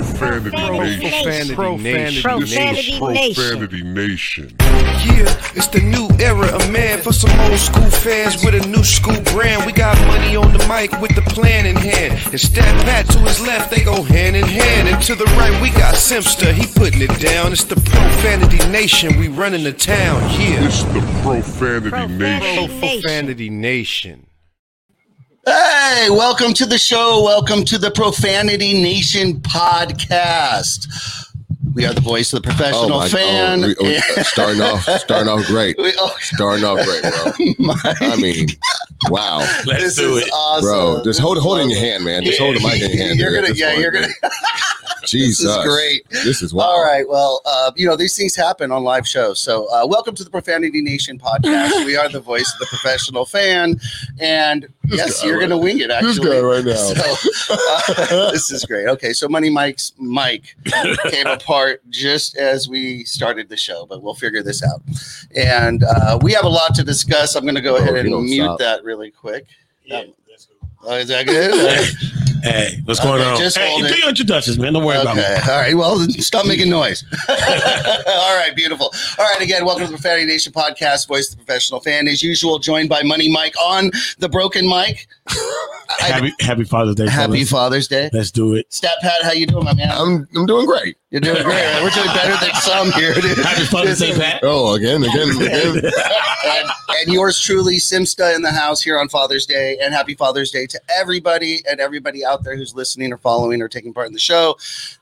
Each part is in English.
Profanity Nation. Profanity This is Nation. Profanity Nation. Yeah, it's the new era of man for some old school fans with a new school brand. We got money on the mic with the plan in hand. And Stat Pat to his left, they go hand in hand. And to the right, we got Simpster, he putting it down. It's the Profanity Nation, we running the town. Yeah. It's the Profanity Nation. Profanity Nation. Hey, welcome to the show. Welcome to the Profanity Nation podcast. We are the voice of the professional Oh my fan. oh, we- oh, starting off, starting off great, We- oh, starting off great, bro. my- I mean, wow, this is awesome. bro. Just hold, hold it in your hand, man. Just hold the mic in your hand. You're gonna, yeah, point, you're man. gonna. Jesus, This is great. This is wild. All right. Well, uh, you know, these things happen on live shows. So, uh, welcome to the Profanity Nation podcast. we are the voice of the professional fan. And yes, you're right- going to wing it, This actually. guy right now. So, uh, this is great. Okay. So, Money Mike's mic came apart just as we started the show, but we'll figure this out. And uh, we have a lot to discuss. I'm going to go Oh, ahead and mute stop. that really quick. Oh, is that good? Hey, what's going Okay, on? just hey, hold do it. your introductions, man. Don't worry about me. Okay. All right. Well, stop making noise. All right. Beautiful. All right. Again, welcome to the Profanity Nation podcast, voice of the professional fan. As usual, joined by Money Mike on the broken mic. Happy Happy Father's Day. happy fellas. Father's Day. Let's do it. Stat Pat, how you doing, my man? I'm, I'm doing great. You're doing great. We're doing better than some here. dude. Happy Father's Day, Pat. Oh, again, again, again. and, and yours truly, Simsta, in the house here on Father's Day. And happy Father's Day to everybody and everybody out there who's listening or following or taking part in the show.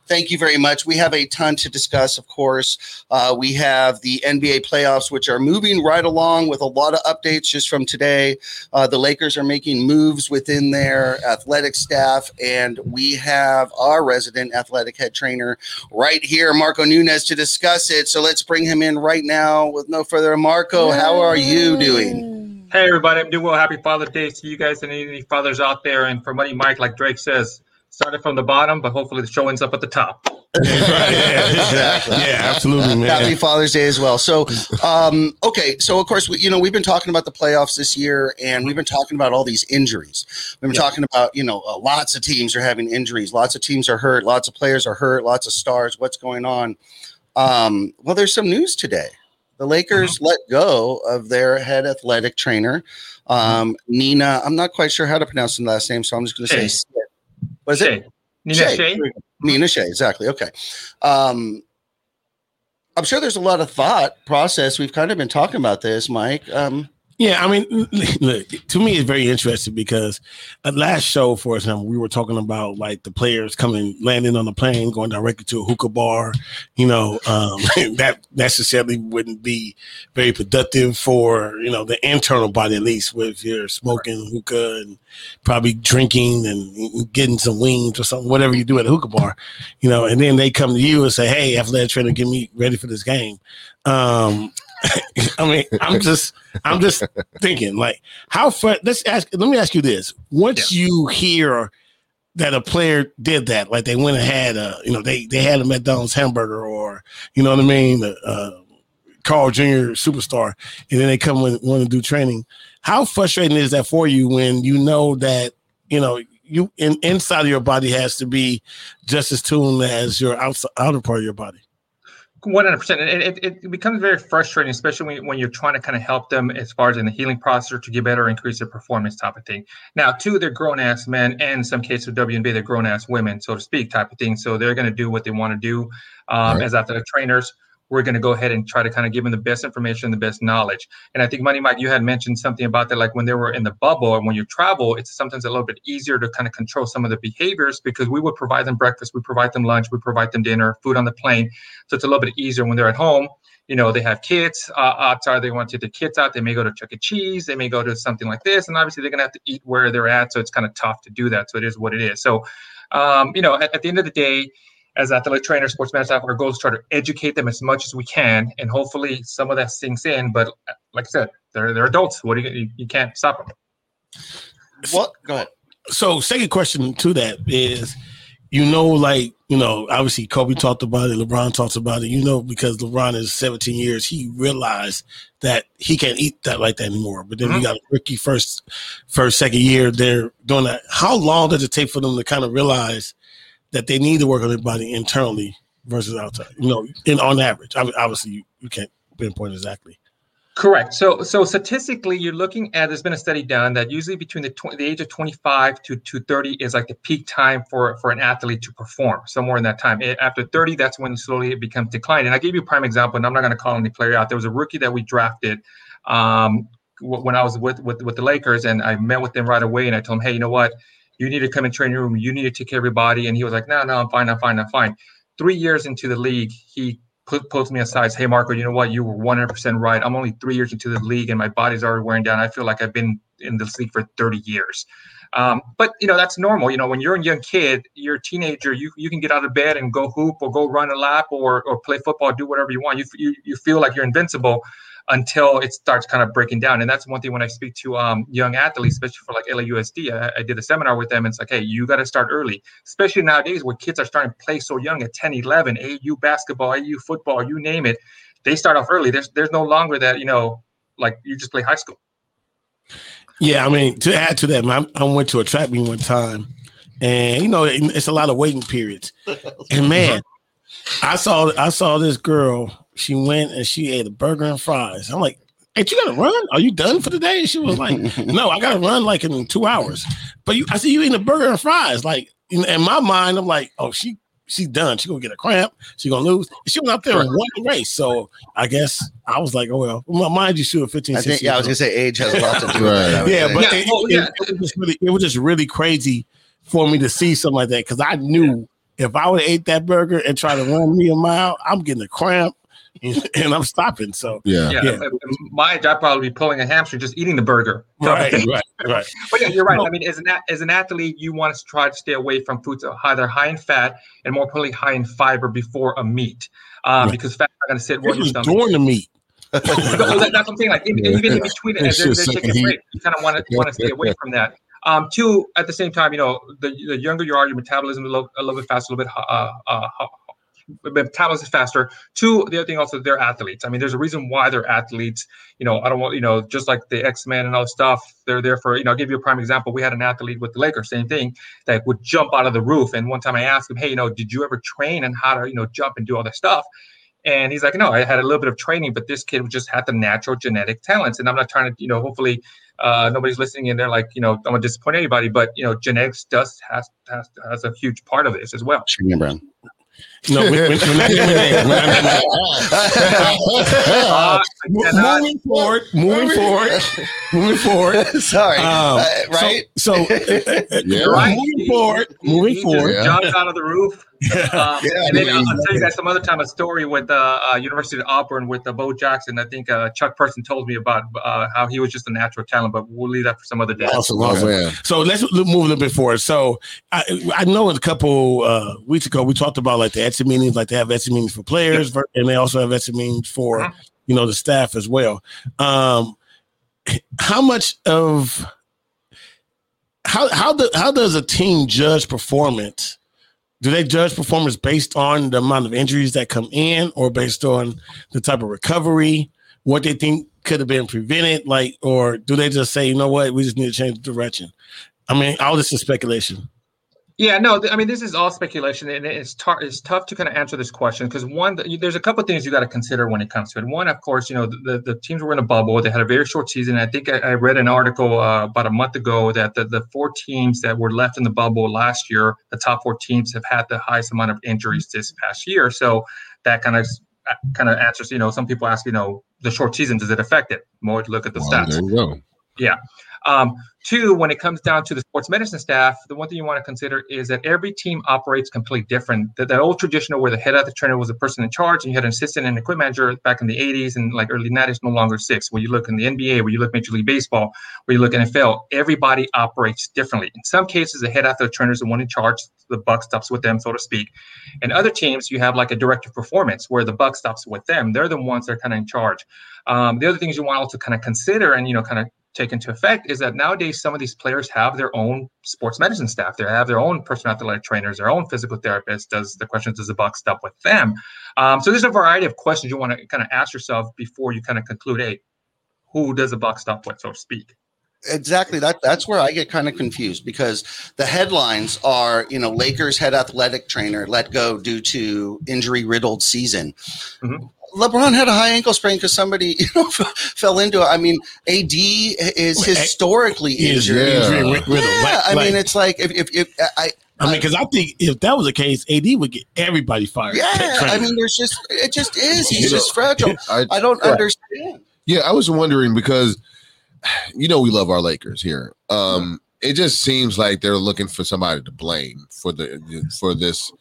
Thank you very much. We have a ton to discuss, of course. Uh, we have the NBA playoffs, which are moving right along with a lot of updates just from today. Uh, the Lakers are making moves within their athletic staff, and we have our resident athletic head trainer right here, Marco Nunez, to discuss it. So let's bring him in right now with no further. Marco, how are you doing? Hey everybody, I'm doing well. Happy Father's Day to you guys and any fathers out there. And for Money Mike, like Drake says, started from the bottom, but hopefully the show ends up at the top. yeah, Exactly. yeah, absolutely, man. Happy Father's Day as well. So, um, okay, so of course, we, you know, we've been talking about the playoffs this year, and we've been talking about all these injuries. We've been Yeah. talking about, you know, uh, lots of teams are having injuries, lots of teams are hurt, lots of players are hurt, lots of stars. What's going on? Um, well, there's some news today. The Lakers let go of their head athletic trainer, um, Nina. I'm not quite sure how to pronounce the last name, so I'm just going to say. Shay. Sid. What is it? Nina Shay. Shay? Nina Shea, exactly. Okay. Um, I'm sure there's a lot of thought process. We've kind of been talking about this, Mike. Um, Yeah, I mean, look, to me, it's very interesting because at last show, for example, we were talking about like the players coming, landing on the plane, going directly to a hookah bar. You know, um, that necessarily wouldn't be very productive for you know the internal body, at least, if you're smoking hookah and probably drinking and getting some wings or something, whatever you do at a hookah bar. You know, and then they come to you and say, "Hey, athletic trainer, get me ready for this game." Um, I mean, I'm just, I'm just thinking, like, how far? Let's ask. Let me ask you this: Once you hear that a player did that, like they went and had a, you know, they they had a McDonald's hamburger, or you know what I mean, uh, Carl Jr. superstar, and then they come and want to do training. How frustrating is that for you when you know that you know you in, inside of your body has to be just as tuned as your outside, outer part of your body? One hundred percent. And it, it, becomes very frustrating, especially when, when you're trying to kind of help them as far as in the healing process to get better, increase their performance, type of thing. Now, two, they're grown ass men, and in some cases with WNBA, they're grown ass women, so to speak, type of thing. So they're going to do what they want to do um, Right. as athletic trainers. We're going to go ahead and try to kind of give them the best information, the best knowledge. And I think Money Mike, you had mentioned something about that, like when they were in the bubble and when you travel, it's sometimes a little bit easier to kind of control some of the behaviors because we would provide them breakfast, we provide them lunch, we provide them dinner, food on the plane. So it's a little bit easier when they're at home. You know, they have kids uh, outside. They want to take the kids out. They may go to Chuck E. Cheese. They may go to something like this, and obviously they're gonna have to eat where they're at. So it's kind of tough to do that. So it is what it is. So, um, you know, at, at the end of the day, as athletic trainers, sports medicine staff, our goal is to try to educate them as much as we can, and hopefully some of that sinks in. But uh, like I said, they're they're adults. What do you you, you can't stop them. what? Go ahead. so second question to that is you know like you know obviously kobe talked about it lebron talks about it you know because lebron is 17 years he realized that he can't eat that like that anymore but then we Mhm. got ricky first first second year they're doing that how long does it take for them to kind of realize that they need to work on their body internally versus outside? You know, in on average. I mean, obviously, you, you can't pinpoint exactly. Correct. So, so statistically, you're looking at. There's been a study done that usually between the, 20, the age of 25 to, to 30 is like the peak time for for an athlete to perform. Somewhere in that time. After 30, that's when slowly it becomes decline. And I gave you a prime example, and I'm not going to call any player out. There was a rookie that we drafted um, when I was with, with with the Lakers, and I met with them right away, and I told him, hey, you know what? You need to come in training room. You need to take care of your body. And he was like, no, no, I'm fine. I'm fine. I'm fine. Three years into the league, he pulls me aside, says, "Hey, Marco, you know what? You were 100% right. I'm only three years into the league, and my body's already wearing down. I feel like I've been in this league for 30 years." Um, but you know that's normal. You know when you're a young kid, you're a teenager. You you can get out of bed and go hoop or go run a lap or or play football, do whatever you want. You you, you feel like you're invincible until it starts kind of breaking down. And that's one thing when I speak to um, young athletes, especially for like LAUSD, I, I did a seminar with them. And it's like, hey, you got to start early, especially nowadays where kids are starting to play so young at 10, 11, AAU basketball, AAU football, you name it. They start off early. There's there's no longer that, you know, like you just play high school. Yeah, I mean, to add to that, I, I went to a track meet one time, and you know, it's a lot of waiting periods. And man, I saw I saw this girl she went and she ate a burger and fries. I'm like, hey, you gotta run? Are you done for the day? And she was like, no, I gotta run like in two hours. But you, I see you eating a burger and fries. Like in, in my mind, I'm like, oh, she she's done. She gonna get a cramp. She gonna lose. She went out there and won the race. So I guess I was like, oh well. Mind you, she was 15. I think, yeah, I was gonna say age has a lot to do with it. yeah, but Yeah, it, well, it- yeah. it was really, it was just really crazy for me to see something like that because I knew if I would have ate that burger and try to run me a mile, I'm getting a cramp and, and I'm stopping. So Yeah. Yeah, Yeah. at- at my age, I'd probably be pulling a hamstring just eating the burger. right, right, right. But yeah, you're right. No. I mean, as an as an athlete, you want to try to stay away from foods that are either high in fat and more importantly high in fiber before a meat, um, Right. because fat's not going to sit It well in your stomach. during the meet. Well, that- that's what I'm saying. Like in, even in between it, It's as they're, they're taking a second break, you kind of want to want to stay away from that. Um, two, at the same time, you know, the, the younger you are, your metabolism a little, a little bit faster, a little bit uh, uh, uh, metabolism is faster. Two, the other thing also, they're athletes. I mean, there's a reason why they're athletes. You know, I don't want, you know, just like the X Men and all stuff. They're there for, you know, I'll give you a prime example. We had an athlete with the Lakers, same thing, that would jump out of the roof. And one time I asked him, hey, you know, did you ever train and how to, you know, jump and do all that stuff? And he's like, no, I had a little bit of training, but this kid just had the natural genetic talents. And I'm not trying to, you know, hopefully uh, nobody's listening and they're like, you know, I'm to disappoint anybody, but you know, genetics does has has, has a huge part of this as well. Shania Brown. No, we're, we're, we're not doing that. We're not doing that. Uh, I Mo- cannot- moving forward, moving forward, moving forward. Sorry, Um, uh, right? So, so uh, uh, Yeah. Right. moving forward, He- moving he forward. Yeah. jumped out of the roof. Um, Yeah, and then I I'll, mean- I'll tell you guys some other time a story with uh, uh, University of Auburn with uh, Bo Jackson. I think uh, Chuck Person told me about uh, how he was just a natural talent, but we'll leave that for some other day. Awesome, Oh awesome. man. So let's move a little bit forward. So I, I know a couple uh, weeks ago we talked about like the exit meetings, like they have exit meetings for players, and they also have exit meetings for Mhm. you know the staff as well. Um, how much of how how how does a team judge performance? Do they judge performance based on the amount of injuries that come in, or based on the type of recovery, what they think could have been prevented, like, or do they just say, you know what, we just need to change the direction? I mean, all this is speculation. Yeah, no, th- I mean this is all speculation, and it's tar- it's tough to kind of answer this question because one, th- there's a couple of things you got to consider when it comes to it. One, of course, you know the, the teams were in a bubble; they had a very short season. I think I, I read an article uh, about a month ago that the, the four teams that were left in the bubble last year, the top four teams have had the highest amount of injuries this past year. So that kind of kind of answers. You know, some people ask, you know, the short season does it affect it? More look at the Well, stats. there you go. Um, two, when it comes down to the sports medicine staff, the one thing you want to consider is that every team operates completely different. That, that old traditional where the head the trainer was the person in charge and you had an assistant and equipment manager back in the 80s and like early 90s, no longer six. When you look in the NBA, where you look Major League Baseball, where you look NFL, everybody operates differently. In some cases, the head athletic trainer is the one in charge. The buck stops with them, so to speak. In other teams, you have like a director of performance where the buck stops with them. They're the ones that are kind of in charge. Um, the other things you want also kind of consider and you know kind of take into effect is that nowadays some of these players have their own sports medicine staff. They have their own personal athletic trainers, their own physical therapists. Does the question does the buck stop with them? Um, so there's a variety of questions you want to kind of ask yourself before you kind of conclude, hey, who does the buck stop with, so to speak. exactly that that's where i get kind of confused because the headlines are you know lakers head athletic trainer let go due to injury riddled season Mhm. Lebron had a high ankle sprain because somebody you know fell into it i mean ad is historically He is injured Yeah. injury ri- riddled. yeah, Like- i mean it's like if, if, if i I mean, because I think if that was the case, AD would get everybody fired. yeah i mean there's just it just is he's You know, just fragile I, i don't Yeah. understand Yeah, I was wondering because you know we love our Lakers here. Um, it just seems like they're looking for somebody to blame for the for this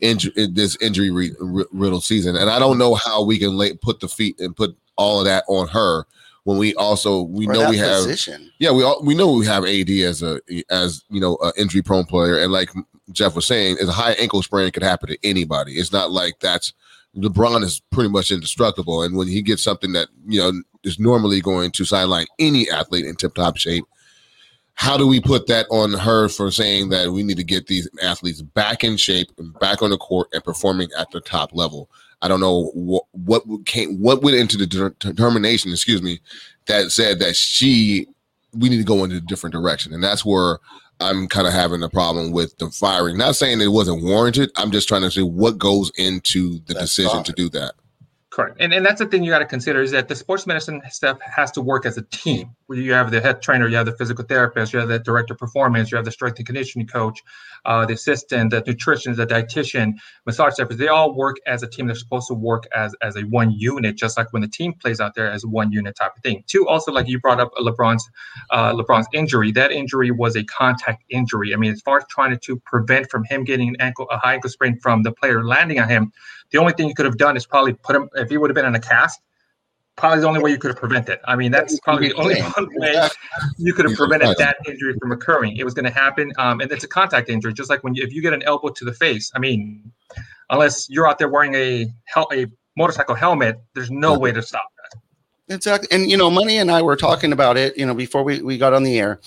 injury this injury ri- ri- riddled season, and I don't know how we can lay, put the feet and put all of that on her when we also we Or know we have position. yeah we all we know we have AD as a as you know an injury prone player, and like Jeff was saying, is a high ankle sprain could happen to anybody. It's not like that's LeBron is pretty much indestructible, and when he gets something that you know is normally going to sideline any athlete in tip top shape, how do we put that on her for saying that we need to get these athletes back in shape and back on the court and performing at the top level? I don't know what what came what went into the de- determination, excuse me, that said that she we need to go in a different direction, and that's where I'm kind of having a problem with the firing. Not saying it wasn't warranted. I'm just trying to see what goes into the That's decision to do that. Correct. And, and that's the thing you got to consider is that the sports medicine stuff has to work as a team. You have the head trainer, you have the physical therapist, you have the director of performance, you have the strength and conditioning coach, uh, the assistant, the nutritionist, the dietitian, massage therapist. They all work as a team. They're supposed to work as as a one unit, just like when the team plays out there as one unit type of thing. Two, also like you brought up LeBron's uh, LeBron's injury. That injury was a contact injury. I mean, as far as trying to prevent from him getting an ankle a high ankle sprain from the player landing on him, the only thing you could have done is probably put him if he would have been in a cast. Probably the only way you could have prevented. I mean, that's probably the only one way you could have prevented that injury from occurring. It was going to happen, um, and it's a contact injury, just like when you, if you get an elbow to the face. I mean, unless you're out there wearing a hel- a motorcycle helmet, there's no way to stop that. Exactly. And you know, Money and I were talking about it, you know, before we, we got on the air.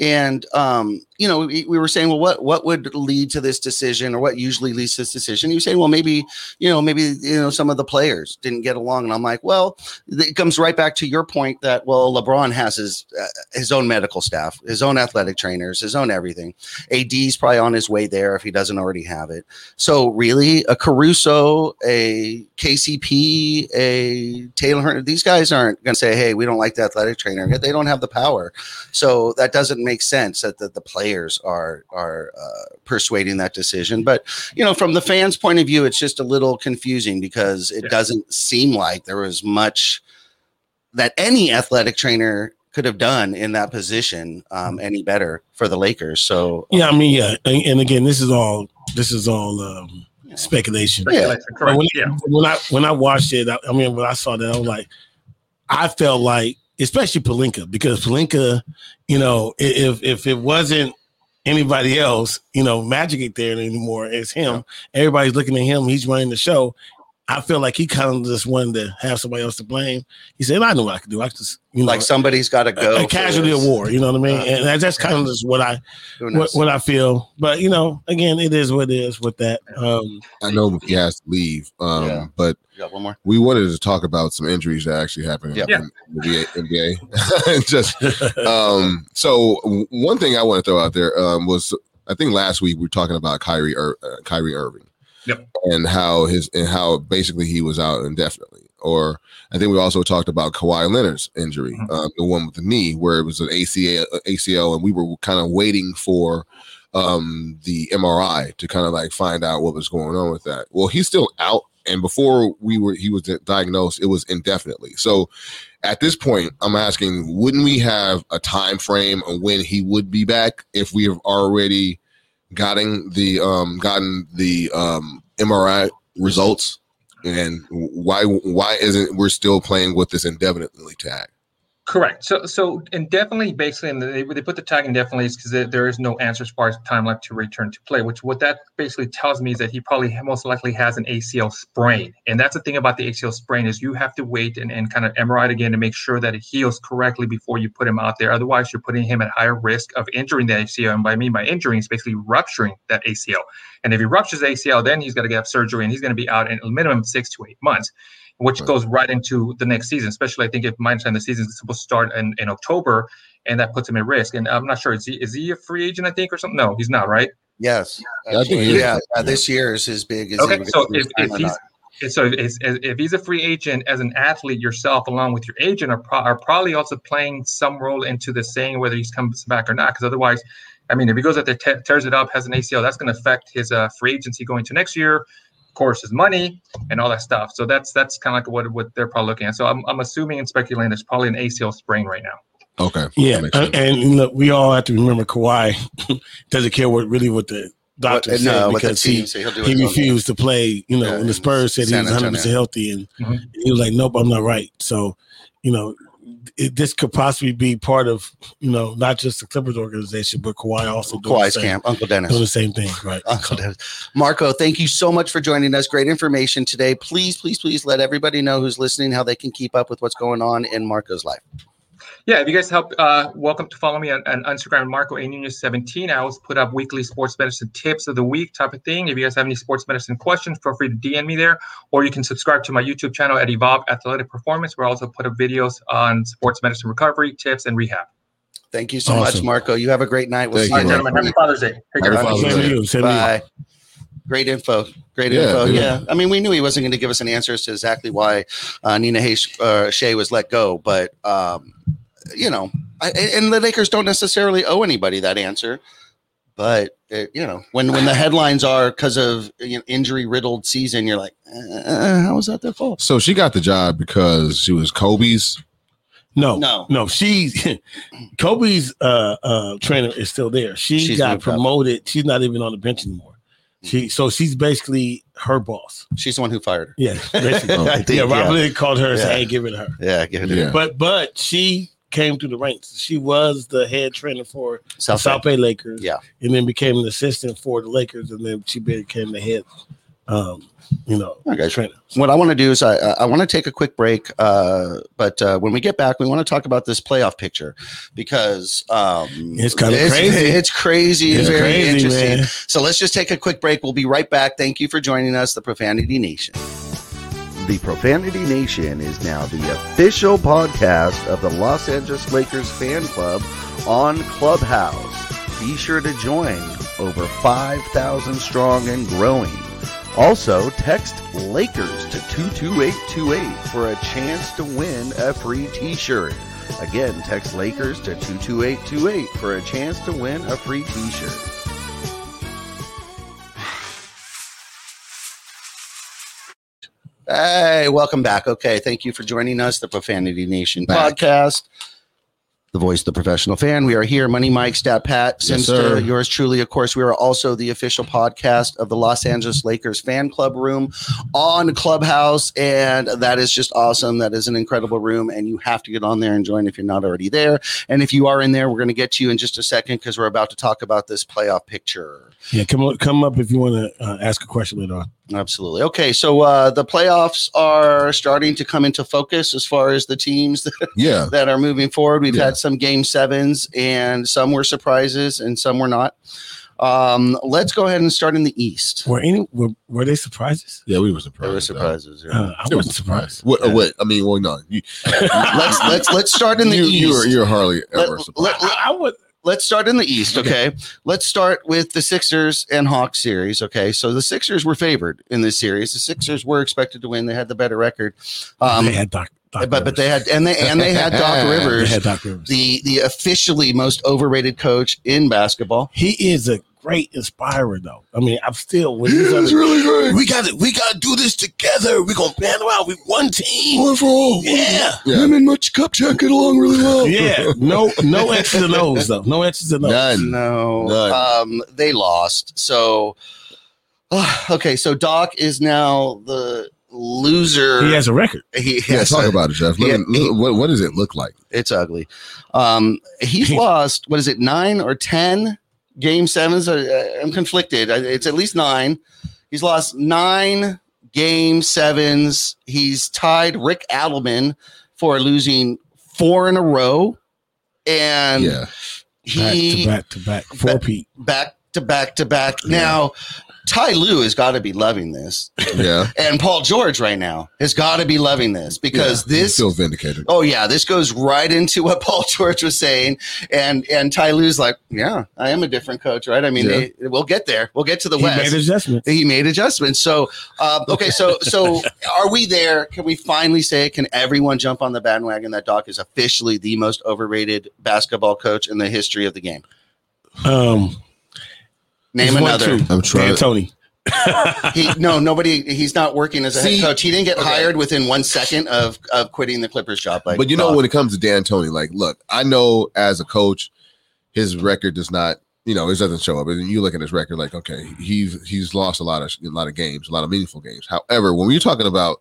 And um, you know, we, we were saying, well, what what would lead to this decision or what usually leads to this decision? You say, well, maybe, you know, maybe you know, some of the players didn't get along. And I'm like, well, it comes right back to your point that well, LeBron has his uh, his own medical staff, his own athletic trainers, his own everything. AD's probably on his way there if he doesn't already have it. So really, a Caruso, a KCP, a Taylor, these guys aren't going to say, "Hey, we don't like the athletic trainer." They don't have the power, so that doesn't make sense that the, the players are are uh, persuading that decision. But you know, from the fans' point of view, it's just a little confusing because it Yeah. doesn't seem like there was much that any athletic trainer could have done in that position um, any better for the Lakers. So Yeah, I mean, yeah, and, and again, this is all this is all um, speculation. Yeah. Correct. When, Yeah. when I when I watched it, I, I mean, when I saw that, I was like, I felt like, especially Pelinka, because Pelinka, you know, if if it wasn't anybody else, you know, Magic ain't there anymore. It's him. Everybody's looking at him. He's running the show. I feel like he kind of just wanted to have somebody else to blame. He said, "I know what I can do. I just, you know, like somebody's got to go a, a casualty this. of war. You know what I mean? Uh, and that's, that's kind of just what I what, what I feel. But you know, again, it is what it is with that. Um, I know he has to leave, um, Yeah. but one more. we wanted to talk about some injuries that actually happened Yeah. in the NBA. Just um, so one thing I want to throw out there um, was I think last week we were talking about Kyrie Ir- uh, Kyrie Irving, Yep. and how his and how basically he was out indefinitely. Or I think we also talked about Kawhi Leonard's injury, Mhm. um, the one with the knee, where it was an ACL, ACL, and we were kind of waiting for um the MRI to kind of like find out what was going on with that. Well, he's still out and before we were he was diagnosed it was indefinitely. So at this point I'm asking wouldn't we have a time frame on when he would be back if we have already gotten the um gotten the um MRI results and why why isn't we're still playing with this indefinitely tag? Correct. So, so indefinitely, basically, and they, they put the tag indefinitely is because there, is no answer as far as time left to return to play. Which what that basically tells me is that he probably most likely has an ACL sprain, and that's the thing about the ACL sprain is you have to wait and, and kind of MRI again to make sure that it heals correctly before you put him out there. Otherwise, you're putting him at higher risk of injuring the ACL, and by me, by injuring, is basically rupturing that ACL. And if he ruptures the ACL, then he's got to get surgery, and he's going to be out in a minimum six to eight months which Right. goes right into the next season. Especially, I think if my understanding the season is supposed to start in, in October, and that puts him at risk. And I'm not sure is he is he a free agent? I think or something. No, he's not. Right. Yes. I think yeah, yeah. This year is as big as Okay, so if, if he's so if, if he's a free agent as an athlete yourself, along with your agent, are, pro- are probably also playing some role into the saying whether he comes back or not. Because otherwise, I mean, if he goes out there te- tears it up, has an ACL, that's going to affect his uh, free agency going to next year. Of course, his money and all that stuff. So that's that's kind of like what what they're probably looking at. So I'm, I'm assuming and speculating it's probably an ACL sprain right now. Okay. Yeah, That makes and, look, we all have to remember Kawhi doesn't care what really what the doctor What- said no, because he team he'll he refused to play. You know, Yeah, when the Spurs said he was 100 percent healthy, and Mhm. he was like, "Nope, I'm not right." So, you know, it, this could possibly be part of you know not just the Clippers organization, but Kawhi also Kawhi's the same, camp, Uncle Dennis. doing the same thing, right? Uncle Dennis. Marco, thank you so much for joining us. Great information today. Please, please, please let everybody know who's listening how they can keep up with what's going on in Marco's life. Yeah, if you guys help, uh, welcome to follow me on, on Instagram, Marco A Nunez 17. I always put up weekly sports medicine tips of the week type of thing. If you guys have any sports medicine questions, feel free to DM me there, or you can subscribe to my YouTube channel at Evolve Athletic Performance, where I also put up videos on sports medicine recovery tips and rehab. Thank you so much, Marco. You have a great night. We'll Thank see you next gentlemen, happy Father's Day. Take care. Happy Father's Day. you. Same to you. Bye. Great info. Great Yeah, info. yeah. Yeah. I mean, we knew he wasn't going to give us an answer as to exactly why uh, Nina Hay- uh, Shea was let go, but um, you know, I, and the Lakers don't necessarily owe anybody that answer. But it, you know, when when the headlines are because of you know, injury riddled season, you're like, uh, how was that their fault? So she got the job because she was Kobe's. No, No. no. She, Kobe's uh, uh, trainer is still there. She She's got moved up. promoted. She's not even on the bench anymore. She, so she's basically her boss. She's the one who fired her. Yeah. Oh. I think, yeah. Rob yeah. Called her and said, "Hey, give it to her." Yeah, give it to Yeah. her. But but she came through the ranks. She was the head trainer for the South South Bay Lakers. Yeah. and then became an assistant for the Lakers, and then she became the head. Um, you know, Okay. trainer. what I want to do is I, I want to take a quick break, uh, but uh, when we get back, we want to talk about this playoff picture because um, It's kinda crazy. It's crazy. It's very crazy, interesting. man. So let's just take a quick break. We'll be right back. Thank you for joining us, the Profanity Nation. The Profanity Nation is now the official podcast of the Los Angeles Lakers fan club on Clubhouse. Be sure to join over 5,000 strong and growing. Also, text Lakers to 22828 for a chance to win a free t shirt. Again, text Lakers to 22828 for a chance to win a free t Hey, welcome back. Okay, thank you for joining us, the Profanity Nation Back. podcast. The voice of the professional fan. We are here, Money Mike, Stat Pat, Yes, sir. yours truly. Of course, we are also the official podcast of the Los Angeles Lakers fan club room on Clubhouse. And that is just awesome. That is an incredible room. And you have to get on there and join if you're not already there. And if you are in there, we're going to get to you in just a second because we're about to talk about this playoff picture. Yeah, come up, come up if you want to uh, ask a question later on. Absolutely. Okay, so uh, the playoffs are starting to come into focus as far as the teams that, Yeah. that are moving forward. We've Yeah. had some game sevens, and some were surprises, and some were not. Um, let's go ahead and start in the East. Were any were, were they surprises? Yeah, we were surprised. There were surprises. yeah. Uh, I It was wasn't surprised. What, uh, Yeah. wait, I mean, well, no. You, let's let's let's start in the you, East. you were, you're hardly Let- ever surprised. let- I, I would. Let's start in the East, okay? Let's start with the Sixers and Hawks series, okay? So the Sixers were favored in this series. The Sixers were expected to win. They had the better record. Um, they had Doc, Doc but but they had and they and they had Doc Rivers. Rivers. They had Doc Rivers. the the officially most overrated coach in basketball. he is a great inspirer, though. I mean, I'm still when he's on the- really great. we got to we got to do this together. We're gonna band around. We one team. One for all. Yeah. Yeah. Him and Mitch Kupchak get along really well. Yeah, no, no X's and O's though. No X's and O's. None. No, None. um, they lost. So okay, so Doc is now the loser. He has a record. He Yeah, has talk a- about it, Jeff. Let Yeah, me- let- what, what does it look like? it's ugly. Um, he's lost. What is it? Nine or ten game sevens? Uh, I'm conflicted. It's at least nine. He's lost nine game sevens. He's tied Rick Adelman for losing four in a row, and Yeah. Back to back to back. Four Back- Pete. back to back to back. Now, Ty Lue has got to be loving this, Yeah, and Paul George right now has got to be loving this because Yeah, he this feels vindicated. Oh yeah, this goes right into what Paul George was saying, and and Ty Lue's like, yeah, I am a different coach, right? I mean, Yeah. they- we'll get there, we'll get to the West. he West. made adjustments. he made adjustments. So, um, okay, so so are we there? Can we finally say? Can everyone jump on the bandwagon that Doc is officially the most overrated basketball coach in the history of the game? Um, Name there's one, another. too. I'm trying- D'Antoni. He no, nobody. He's not working as a See, head coach. He didn't get okay. hired within one second of of quitting the Clippers job. Like, but you know, Doc. when it comes to D'Antoni, like, look, I know as a coach, his record does not, you know, it doesn't show up. And you look at his record, like, okay, he's he's lost a lot of a lot of games, a lot of meaningful games. However, when we're talking about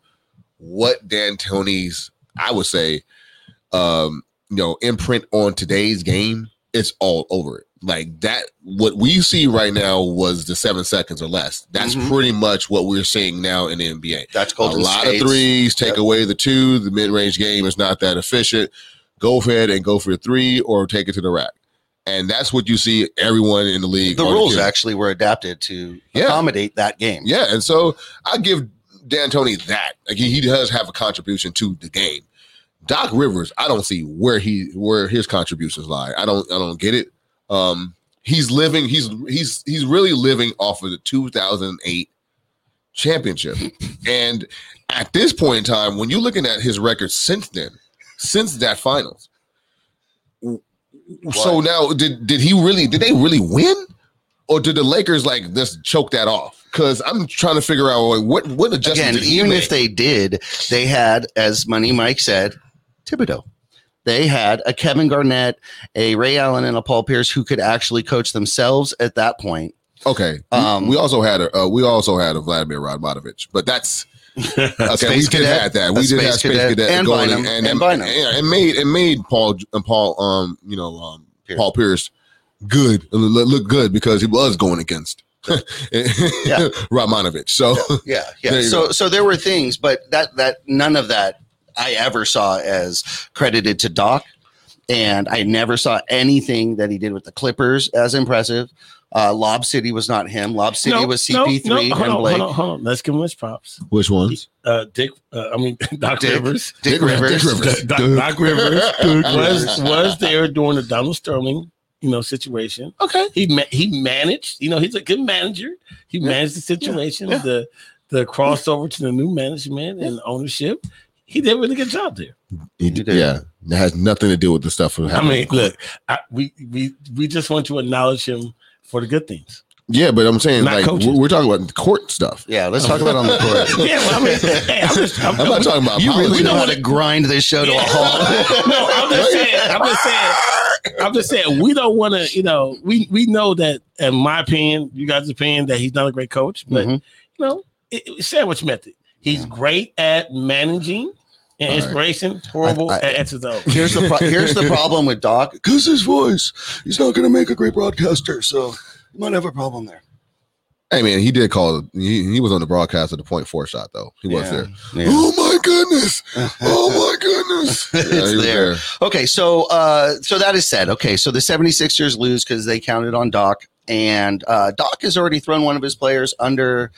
what D'Antoni's, I would say, um, you know, imprint on today's game, it's all over it. Like that, what we see right now was the seven seconds or less. That's Mhm. pretty much what we're seeing now in the NBA that's called a lot State's- of threes, take Yep. away the two. The mid range game is not that efficient. Go ahead and go for a three or take it to the rack. And that's what you see everyone in the league. The rules kid. actually were adapted to Yeah. accommodate that game. Yeah. And so I give D'Antoni that. Like he, he does have a contribution to the game. Doc Rivers, I don't see where he where his contributions lie. I don't I don't get it. Um he's living he's he's he's really living off of the 2008 championship. and at this point in time, when you're looking at his record since then, since that finals, so now did did he really did they really win, or did the Lakers like just choke that off? Because I'm trying to figure out like, what what adjustment. Again, even make? if they did, they had, as Money Mike said, Thibodeau. They had a Kevin Garnett, a Ray Allen, and a Paul Pierce who could actually coach themselves at that point. okay, we- Um, we, also had a uh, we also had a Vladimir Radmanovic, but that's okay. we did Cadet, have that. We did have Space Cadet, Cadet, and going Bynum, and, and Bynum. yeah, it made it made Paul and Paul um you know um Pierce. Paul Pierce good look good because he was going against Yeah. So Yeah, There yeah. So go. so there were things, but that that none of that I ever saw as credited to Doc, and I never saw anything that he did with the Clippers as impressive. Uh, Lob City was not him. Lob City was CP3 no, and hold on, Blake. hold on, hold on. Let's give him his props. which ones? Uh, Dick, uh, I mean Doc Dick. Rivers. Dick, Dick Rivers. Rivers. Doc, Doc Rivers was was there during the Donald Sterling, you know, situation. Okay. He ma- he managed. You know, he's a good manager. He managed the situation, the the crossover to the new management and ownership. He did a really good job there. He did. Yeah, it has nothing to do with the stuff. I mean, look, I, we we we just want to acknowledge him for the good things. yeah, but I'm saying Not like coaches. we're, we're talking about court stuff. Yeah, let's talk about on the court. Yeah, well, I mean, hey, I'm just, I'm, I'm not talking about You really politics. know how to grind this show to a halt. no, I'm just saying. I'm just saying. I'm just saying. We don't want to. You know, we we know that. In my opinion, you guys' opinion, that he's not a great coach, but Mhm. you know, it, it- sandwich method. He's great at managing and All right. inspiration. Horrible I- I- at X's Here's the pro- here's the problem with Doc because his voice. He's not going to make a great broadcaster, so you might have a problem there. Hey man, he did call. He, he was on the broadcast of the point four shot though. He was Yeah. there. Yeah. Oh my goodness! Oh my goodness! Yeah, It's he was there. Okay, so uh so that is said. Okay, so the 76ers lose because they counted on Doc, and uh Doc has already thrown one of his players under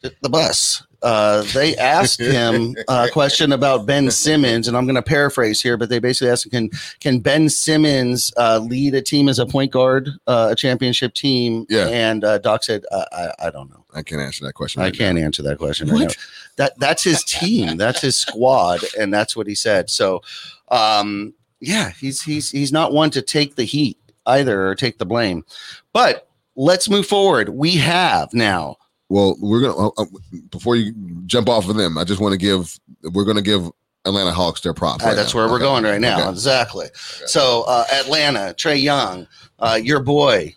the the bus. Uh, they asked him a question about Ben Simmons, and I'm going to paraphrase here, but they basically asked, him, "Can can Ben Simmons uh, lead a team as a point guard, uh, a championship team?" Yeah. And uh, Doc said, I, "I I don't know. I can't answer that question. I right now. can't answer that question right. That that's his team. That's his squad, and that's what he said. So, um, yeah, he's he's he's not one to take the heat either or take the blame. But let's move forward. We have now. Well, we're gonna uh, uh, before you jump off of them. I just want to give. We're gonna give Atlanta Hawks their props. uh, right that's now. where we're going right now. Okay. Exactly. So, uh, Atlanta, Trae Young, uh, your boy,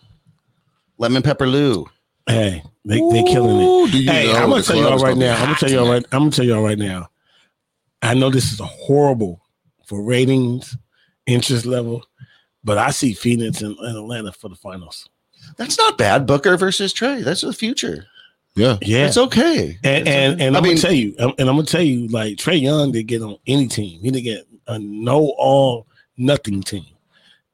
Lemon Pepper Lou. Hey, they they killing it. Do you Hey, know I'm gonna tell y'all club's right gonna be now. I'm gonna tell y'all tonight? right. I'm gonna tell y'all right now. I know this is horrible for ratings, interest level, but I see Phoenix and, and Atlanta for the finals. That's not bad. Booker versus Trae. That's the future. Yeah, Yeah, It's okay. and and, and I I'm mean- gonna tell you, and I'm gonna tell you, like Trae Young did get on any team. He didn't get a no all nothing team.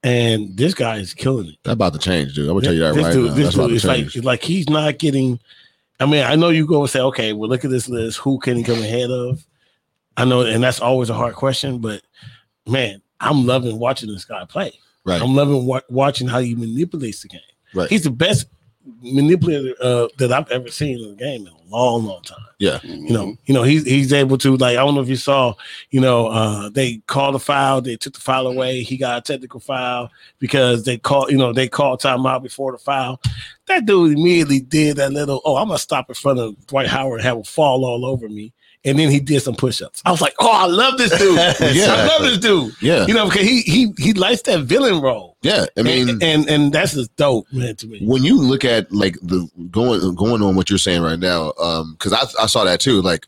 and this guy is killing it. That's about to change, dude. I'm gonna tell you that this right dude, now. This That's dude, it's like change. it's like he's not getting. I mean, I know you go and say, okay, well, look at this list. Who can he come ahead of? I know, and that's always a hard question. But man, I'm loving watching this guy play. Right. I'm loving wa- watching how he manipulates the game. Right. He's the best manipulator uh, that I've ever seen in the game in a long, long time. Yeah. You know, you know, he's he's able to like I don't know if you saw, you know, uh they called a foul, they took the foul away, he got a technical foul because they called, you know, they called timeout before the foul. That dude immediately did that little, oh, I'm gonna stop in front of Dwight Howard and have him fall all over me. And then he did some push-ups. I was like, oh, I love this dude. Yeah. I love this dude. Yeah. You know, because he he he likes that villain role. Yeah. I mean, and, and and that's just dope, man, to me. when you look at like the going going on what you're saying right now, um, because I I saw that too, like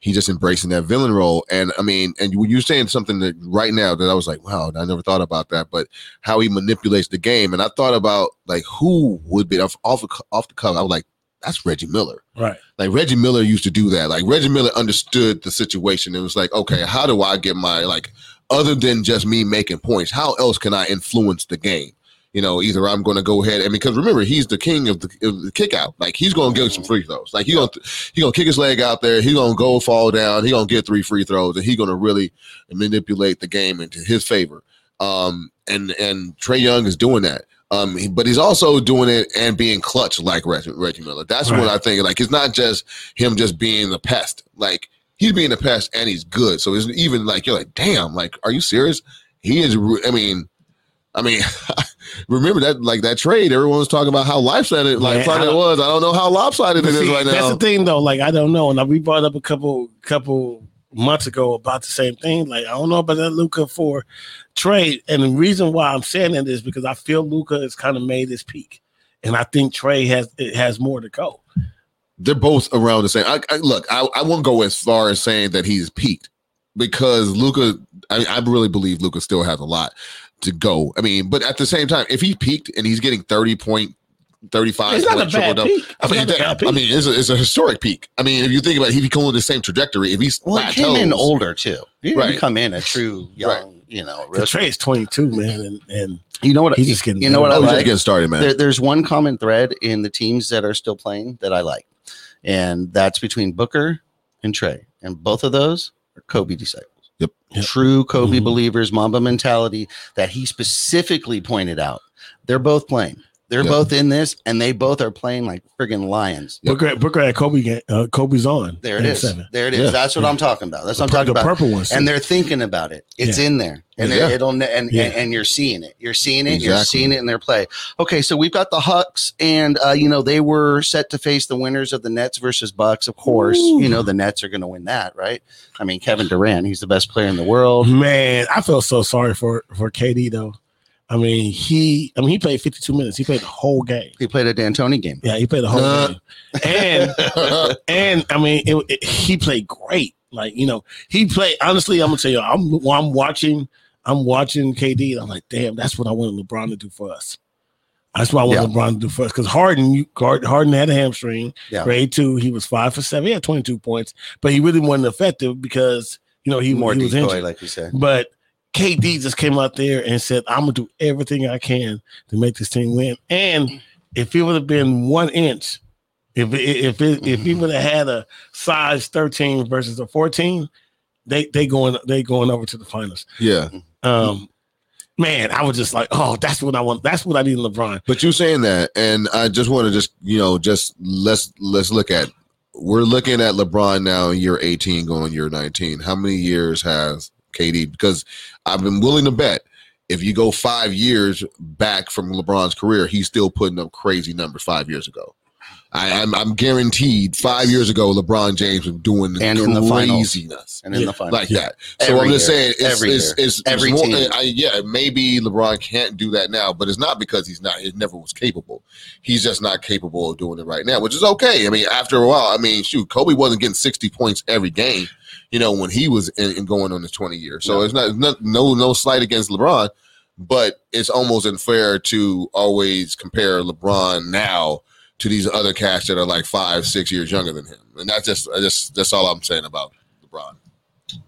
he just embracing that villain role, and I mean, and when you're saying something that right now that I was like, wow, I never thought about that, but how he manipulates the game, and I thought about like who would be off off, off the cuff. I was like, that's Reggie Miller. Right. Like Reggie Miller used to do that. Like Reggie Miller understood the situation. It was like, okay, how do I get my like other than just me making points? How else can I influence the game? You know, either I'm going to go ahead and because remember he's the king of the, of the kick out. Like he's going to get some free throws. Like he going to he going to kick his leg out there. He's going to go fall down. He going to get three free throws and he going to really manipulate the game into his favor. Um, and and Trae Young is doing that. Um, but he's also doing it and being clutch like Reggie, Reggie Miller. That's what I think. Like it's not just him just being the pest. Like he's being a pest and he's good. So it's even like you're like, damn, like are you serious? He is. I mean, I mean, remember that like that trade. Everyone was talking about how lopsided like Man, Friday I- was. I don't know how lopsided it But is see, right That's now. the thing, though. Like I don't know, and we brought up a couple couple months ago about the same thing. Like I don't know about that Luka for trade, and the reason why I'm saying that is because I feel Luka has kind of made his peak, and I think Trae has it has more to go. They're both around the same. I, I look. I, I won't go as far as saying that he's peaked because Luka. I, I really believe Luka still has a lot to go. I mean, but at the same time, if he peaked and he's getting thirty point. 35 It's not a bad triple-double. peak. I mean, that- I mean, it's a, it's a historic peak. I mean, if you think about it, he'd be going the same trajectory. If he's Well, he came in older too. He didn't Right. come in a true young, you know. The rookie. Trae is 22, man, and and You know what? He's just getting You know what I Oh, he's just getting started, man. There, there's one common thread in the teams that are still playing that I like, and that's between Booker and Trae, and both of those are Kobe disciples. Yep. Yep. True Kobe Mhm. believers, Mamba mentality that he specifically pointed out. They're both playing. They're Yeah. both in this, and they both are playing like friggin' lions. Yep. Booker Booker had Kobe uh, Kobe's on. There it is. Seven. There it is. Yeah. That's what Yeah. I'm talking about. That's The, what I'm talking the about. purple one, And they're thinking about it. It's in there, and it, it'll and, and and you're seeing it. You're seeing it. You're seeing it in their play. Okay, so we've got the Hawks, and uh, you know they were set to face the winners of the Nets versus Bucks. Of course, Ooh. you know the Nets are going to win that, right? I mean, Kevin Durant, he's the best player in the world. Man, I feel so sorry for for KD though. I mean, he I mean he played 52 minutes. He played the whole game. He played a D'Antoni game. Yeah, he played the whole Uh. game. And and I mean, it, it- he played great. Like you know, he played. Honestly, I'm gonna tell you, I'm I'm watching, I'm watching KD. And I'm like, damn, that's what I wanted LeBron to do for us. That's what I wanted Yeah. LeBron to do for us. Because Harden, Harden had a hamstring. Yeah. Grade two, he was five for seven. He had 22 points, but he really wasn't effective because you know he, More he was decoy, injured. like you said. But KD just came out there and said, I'm gonna do everything I can to make this team win. And if it would have been one inch, if it, if it, if he would have had a size 13 versus a 14, they they going they going over to the finals. yeah. Um man, I was just like, oh, that's what I want. That's what I need in LeBron. But you saying that, and I just want to just you know just let's let's look at we're looking at LeBron now, year eighteen going year nineteen. How many years has KD? Because I've been willing to bet if you go five years back from LeBron's career, he's still putting up crazy numbers five years ago. I, I'm, I'm guaranteed five years ago, LeBron James was doing And in the craziness And in the final. like Yeah. that. So Every I'm just year. saying, it's, Every it's, it's, it's Every more, team. I, yeah, maybe LeBron can't do that now, but it's not because he's not. He never was capable. He's just not capable of doing it right now, which is okay. I mean, after a while, I mean, shoot, Kobe wasn't getting 60 points every game. You know, when he was in, in going on his 20 years. So No. it's not, it's not no no slight against LeBron, but it's almost unfair to always compare LeBron now to these other cats that are like five, six years younger than him. And that's just, I just that's all I'm saying about LeBron.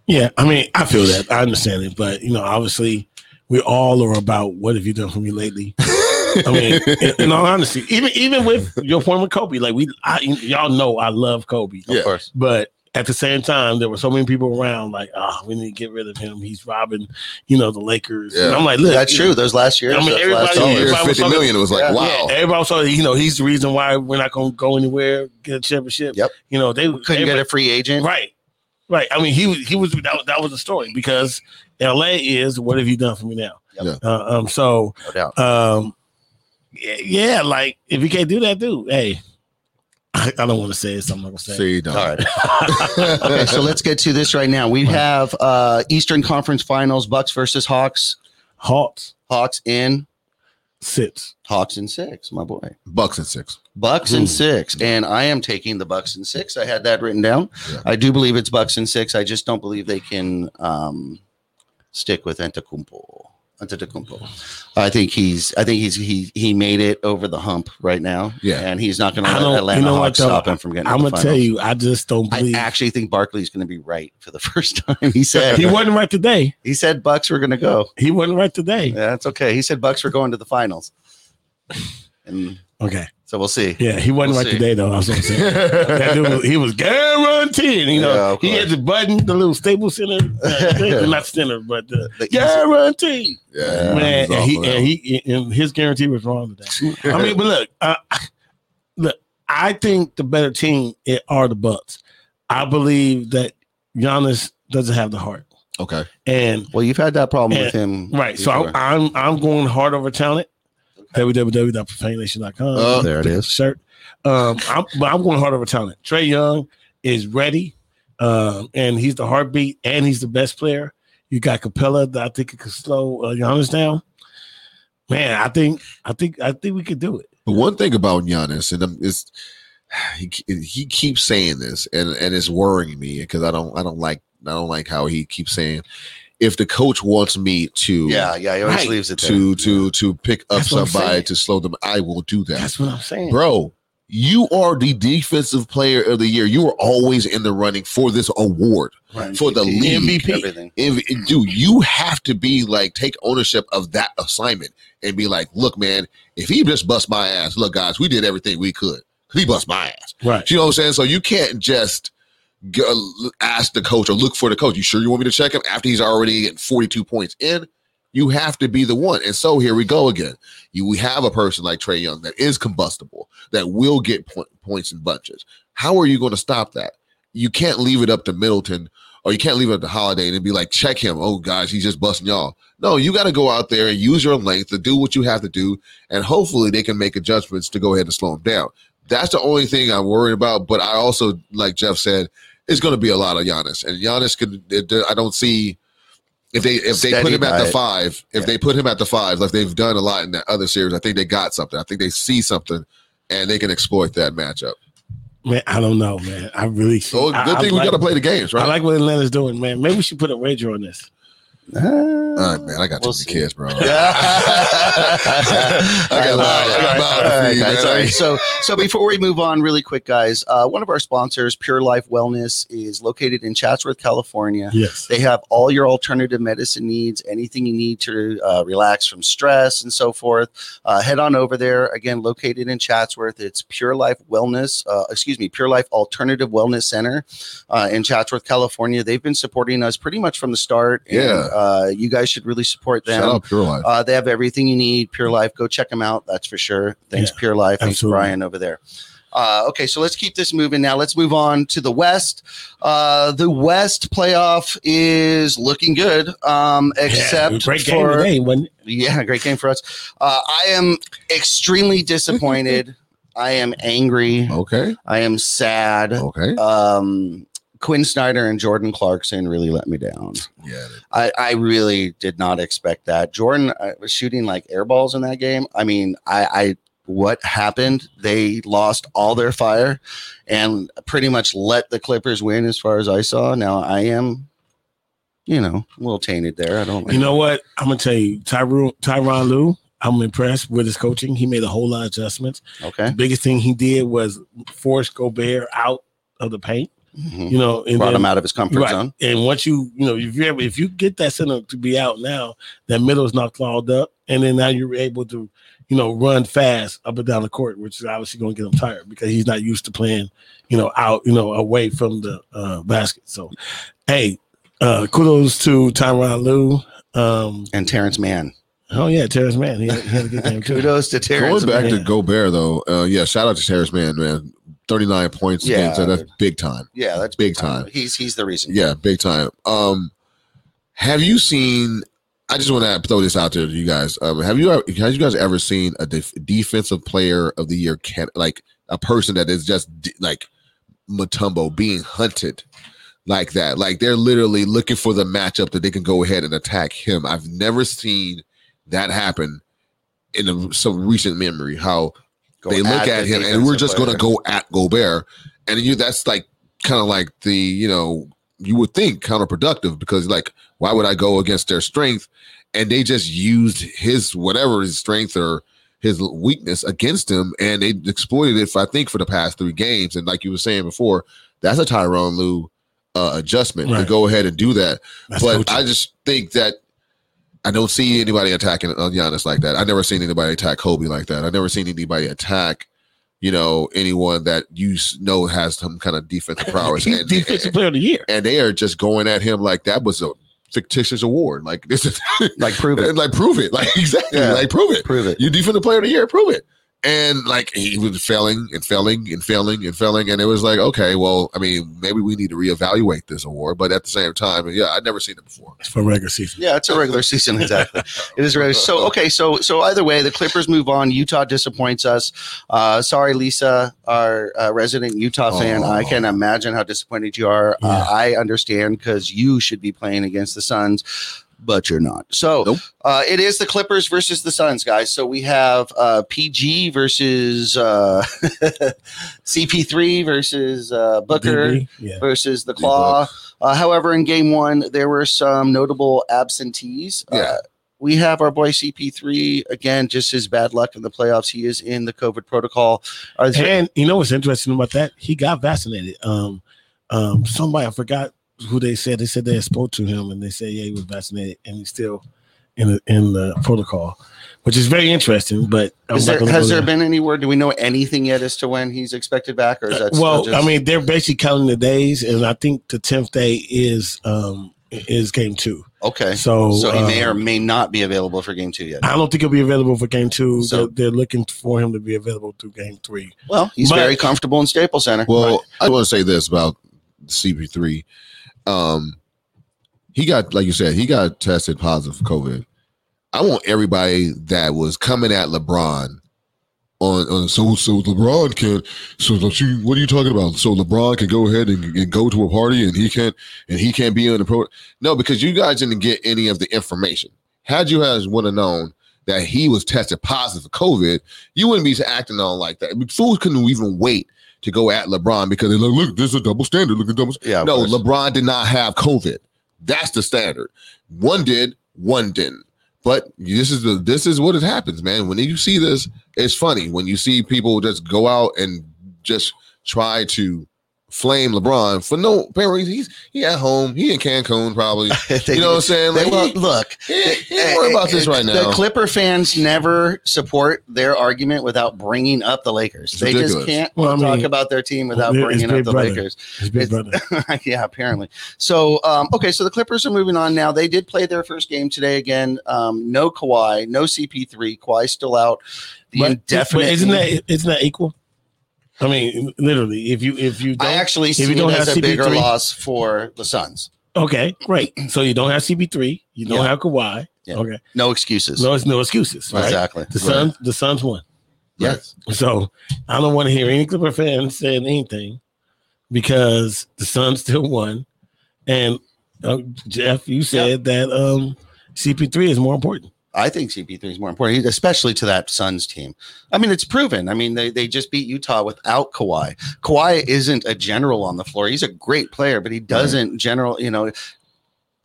Yeah, I mean, I feel that. I understand it, but you know, obviously, we all are about what have you done for me lately. I mean, in, in all honesty, even even with your point with Kobe, like we, I, y'all know I love Kobe, Yeah. course. but at the same time, there were so many people around, like, oh, we need to get rid of him. He's robbing, you know, the Lakers. And I'm like, look, That's true. know, Those last years. I mean, everybody- last Everybody years, was talking- million. It was like, Yeah. wow. Yeah, everybody was like, you know, he's the reason why we're not going to go anywhere, get a championship. Yep. You know, they Couldn't get a free agent. Right. Right. I mean, he was he was that, was- that was the story because LA is what have you done for me now? Yep. Uh, um. So No doubt. um. Yeah, yeah, like if you can't do that, dude. Hey, I, I don't want to say it, so I'm not gonna say. it. See, no. All right. okay, so let's get to this right now. We have uh Eastern Conference Finals: Bucks versus Hawks. Hawks Hawks in six. Hawks in six, my boy. Bucks and six. Bucks in six, and I am taking the Bucks in six. I had that written down. Yeah. I do believe it's Bucks in six. I just don't believe they can um, stick with Antetokounmpo. Antetokounmpo. I think he's. I think he's. He he made it over the hump right now. Yeah. and he's not going to let Atlanta you know Hawks stop him from getting. I'm gonna tell you, I just don't Believe. I actually think Barkley's going to be right for the first time. He said he wasn't right today. he said Bucks were going to go. He wasn't right today. Yeah, that's okay. He said Bucks were going to the finals, and Okay. so we'll see. Yeah, he wasn't We'll right see. today though. I was gonna say. That dude was- he was guaranteed. You know, Yeah, he had the button, the little Staples Center, uh, not center, but the The guaranteed. Yeah, Man, and he and he and his guarantee was wrong today. I mean, but look, uh, look, I think the better team it are the Bucks. I believe that Giannis doesn't have the heart, okay. and Well, you've had that problem with him, right. So. I'm, I'm I'm going hard over talent. www.profanenation.com. Uh, there it is. shirt. Um, I'm, but I'm going hard over talent. Trae Young is ready, um, and he's the heartbeat, and he's the best player. You got Capela that I think it could slow uh, Giannis down. Man, I think, I think, I think we could do it. But one thing about Giannis, and um, is he he keeps saying this, and and it's worrying me because I don't I don't like I don't like how he keeps saying if the coach wants me to Yeah, yeah, he always Right. leaves it there. to to to pick up That's somebody to slow them, I will do that, That's what I'm saying. bro. You are the defensive player of the year. You are always in the running for this award Right. for the league. MVP. everything. If, dude, you have to be like take ownership of that assignment and be like, look, man, if he just bust my ass, look, guys, we did everything we could. He bust my ass. Right. You know what I'm saying? So you can't just go, Uh, ask the coach or look for the coach. You sure you want me to check him after he's already getting 42 points in? You have to be the one. And so here we go again. You we have a person like Trae Young that is combustible, that will get point, points in bunches. How are you going to stop that? You can't leave it up to Middleton or you can't leave it up to Holiday and be like, check him. Oh, guys, he's just busting y'all. No, you got to go out there and use your length to do what you have to do. And hopefully they can make adjustments to go ahead and slow him down. That's the only thing I'm worried about. But I also, like Jeff said, it's going to be a lot of Giannis. And Giannis could, I don't see if they if they put him at the diet. five, if Yeah. they put him at the five, like they've done a lot in that other series, I think they got something. I think they see something and they can exploit that matchup. Man, I don't know, man. I really. So good I thing we like- got to play the games, right? I like what Atlanta's doing, man. Maybe we should put a wager on this. Uh, All right, man. I got We'll too many kids, bro. I got love mouth- it. I got mouth All to right, feed, guys. All right, So, so before we move on, really quick, guys, uh, one of our sponsors, Pure Life Wellness, is located in Chatsworth, California. Yes. They have all your alternative medicine needs, anything you need to uh, relax from stress and so forth. Uh, head on over there. Again, located in Chatsworth. It's Pure Life Wellness, uh, excuse me, Pure Life Alternative Wellness Center uh, in Chatsworth, California. They've been supporting us pretty much from the start. and, Yeah. Uh, you guys should really support them. Shout out Pure Life. Uh, they have everything you need. Pure Life. Go check them out. That's for sure. Thanks, Yeah, Pure Life. Thanks, absolutely. Brian, over there. Uh, okay, so let's keep this moving now. Let's move on to the West. Uh, the West playoff is looking good, um, except yeah, great game for today, wasn't yeah, great game for us. Uh, I am extremely disappointed. I am angry. Okay. I am sad. Okay. Um, Quin Snyder and Jordan Clarkson really let me down. Yeah. I, I really did not expect that. Jordan uh, was shooting like air balls in that game. I mean, I, I what happened? They lost all their fire and pretty much let the Clippers win, as far as I saw. Now I am, you know, a little tainted there. I don't. You know what? I'm gonna tell you, Tyronn Tyronn Lue. I'm impressed with his coaching. He made a whole lot of adjustments. Okay. The biggest thing he did was force Gobert out of the paint. Mhm. You know, and Brought then- him out of his comfort Right. zone. And once you, you know, if you ever, if you get that center to be out now, that middle is not clogged up, and then now you're able to, you know, run fast up and down the court, which is obviously going to get him tired because he's not used to playing, you know, out, you know, away from the uh, basket. So, hey, uh, kudos to Tyronn Lue. Um, And Terance Mann. oh yeah, Terance Mann, he, had- he had a good game too. Kudos to Terance Going back man. to Gobert though, uh, yeah, shout out to Terance Mann, man. 39 points Yeah. against that's big time. Yeah, that's Big time. He's he's the reason. Yeah, big time. Um, have you seen? I just want to throw this out there to you guys. Um, have you have you guys ever seen a def- defensive player of the year can like a person that is just d- like Mutombo being hunted like that? Like they're literally looking for the matchup that they can go ahead and attack him. I've never seen that happen in a, some recent memory. How Go they look the at him and we're just going to go at Gobert. And you that's like kind of like the, you know, you would think counterproductive because like, why would I go against their strength? And they just used his whatever his strength or his weakness against him and they exploited it for, I think for the past three games. And like you were saying before, that's a Tyronn Lue uh, adjustment to go ahead and do that. That's but coaching. I just think that I don't see anybody attacking uh, Giannis like that. I never seen anybody attack Kobe like that. I never seen anybody attack, you know, anyone that you know has some kind of defensive prowess. He's and, defensive player of the year. and they are just going at him like that was a fictitious award. Like this is like prove it. like prove it. Like exactly. Yeah. Like prove it. Prove it. You defensive player of the year, prove it. And like he was failing and failing and failing and failing, and it was like, okay, well, I mean, maybe we need to reevaluate this award. But at the same time, yeah, I'd never seen it before. It's for regular season. Yeah, it's a regular season. Exactly. It is regular. So okay, so so either way, the Clippers move on. Utah disappoints us. Uh, sorry, Lisa, our uh, resident Utah fan. Oh. I can imagine how disappointed you are. Uh, I understand because you should be playing against the Suns. But you're not. So Nope. uh, it is the Clippers versus the Suns, guys. So we have uh, PG versus uh, CP3 versus uh, Booker DB, yeah. versus the Claw. Uh, however, in game one, there were some notable absentees. Yeah. Uh, we have our boy CP3 again, just his bad luck in the playoffs. He is in the COVID protocol. Are And you know what's interesting about that? He got vaccinated. Um, um, somebody I forgot who they said. They said they had spoke to him, and they said yeah, he was vaccinated, and he's still in the in the protocol, which is very interesting. But is there, has there there. been any word? Do we know anything yet as to when he's expected back, or is that still well, just- I mean, they're basically counting the days, and I think the tenth day is um is game two. okay? So, So he may or um, may not be available for game two yet. I don't think he'll be available for game two. So- they're, they're looking for him to be available through game three. Well, he's But- very comfortable in Staples Center. Well, I want to say this about CP3. Um, he got, like you said, he got tested positive for COVID. I want everybody that was coming at LeBron on, on so so LeBron can so you what are you talking about? So LeBron can go ahead and, and go to a party and he can't and he can't be on the pro. No, because you guys didn't get any of the information. Had you guys would have known that he was tested positive for COVID, you wouldn't be acting on like that. Fools couldn't even wait to go at LeBron because they're like, look, there's a double standard. Look at double. Yeah, no, course. LeBron did not have COVID. That's the standard. One did, one didn't. But this is the this is what it happens, man. When you see this, it's funny when you see people just go out and just try to flame LeBron for no apparent reason. He's he at home. He in Cancun probably. They- You know what I'm saying? they- Like, well, he- look, he, he ain't worried about this right now. The Clipper fans never support their argument without bringing up the Lakers. It's they just can't Well, I talk mean, about their team without it's bringing up the Brother. Lakers. It's- yeah, apparently. So, um, okay, so the Clippers are moving on now. They did play their first game today again. Um, no Kawhi, no CP3. Kawhi still out. The But- indefinite. but isn't that isn't that equal? I mean, literally, if you if you don't, I actually if see you don't have a bigger CP3 loss for the Suns. okay, great. So you don't have CP3, you don't Yeah. have Kawhi. Yeah. Okay, No excuses. no, it's no excuses. Right? Exactly. The Suns, the Suns won. Yes. So I don't want to hear any Clipper fans saying anything because the Suns still won. And uh, Jeff, you said that um, CP3 is more important. I think CP3 is more important, especially to that Suns team. I mean, it's proven. I mean, they, they just beat Utah without Kawhi. Kawhi isn't a general on the floor. He's a great player, but he doesn't general, you know,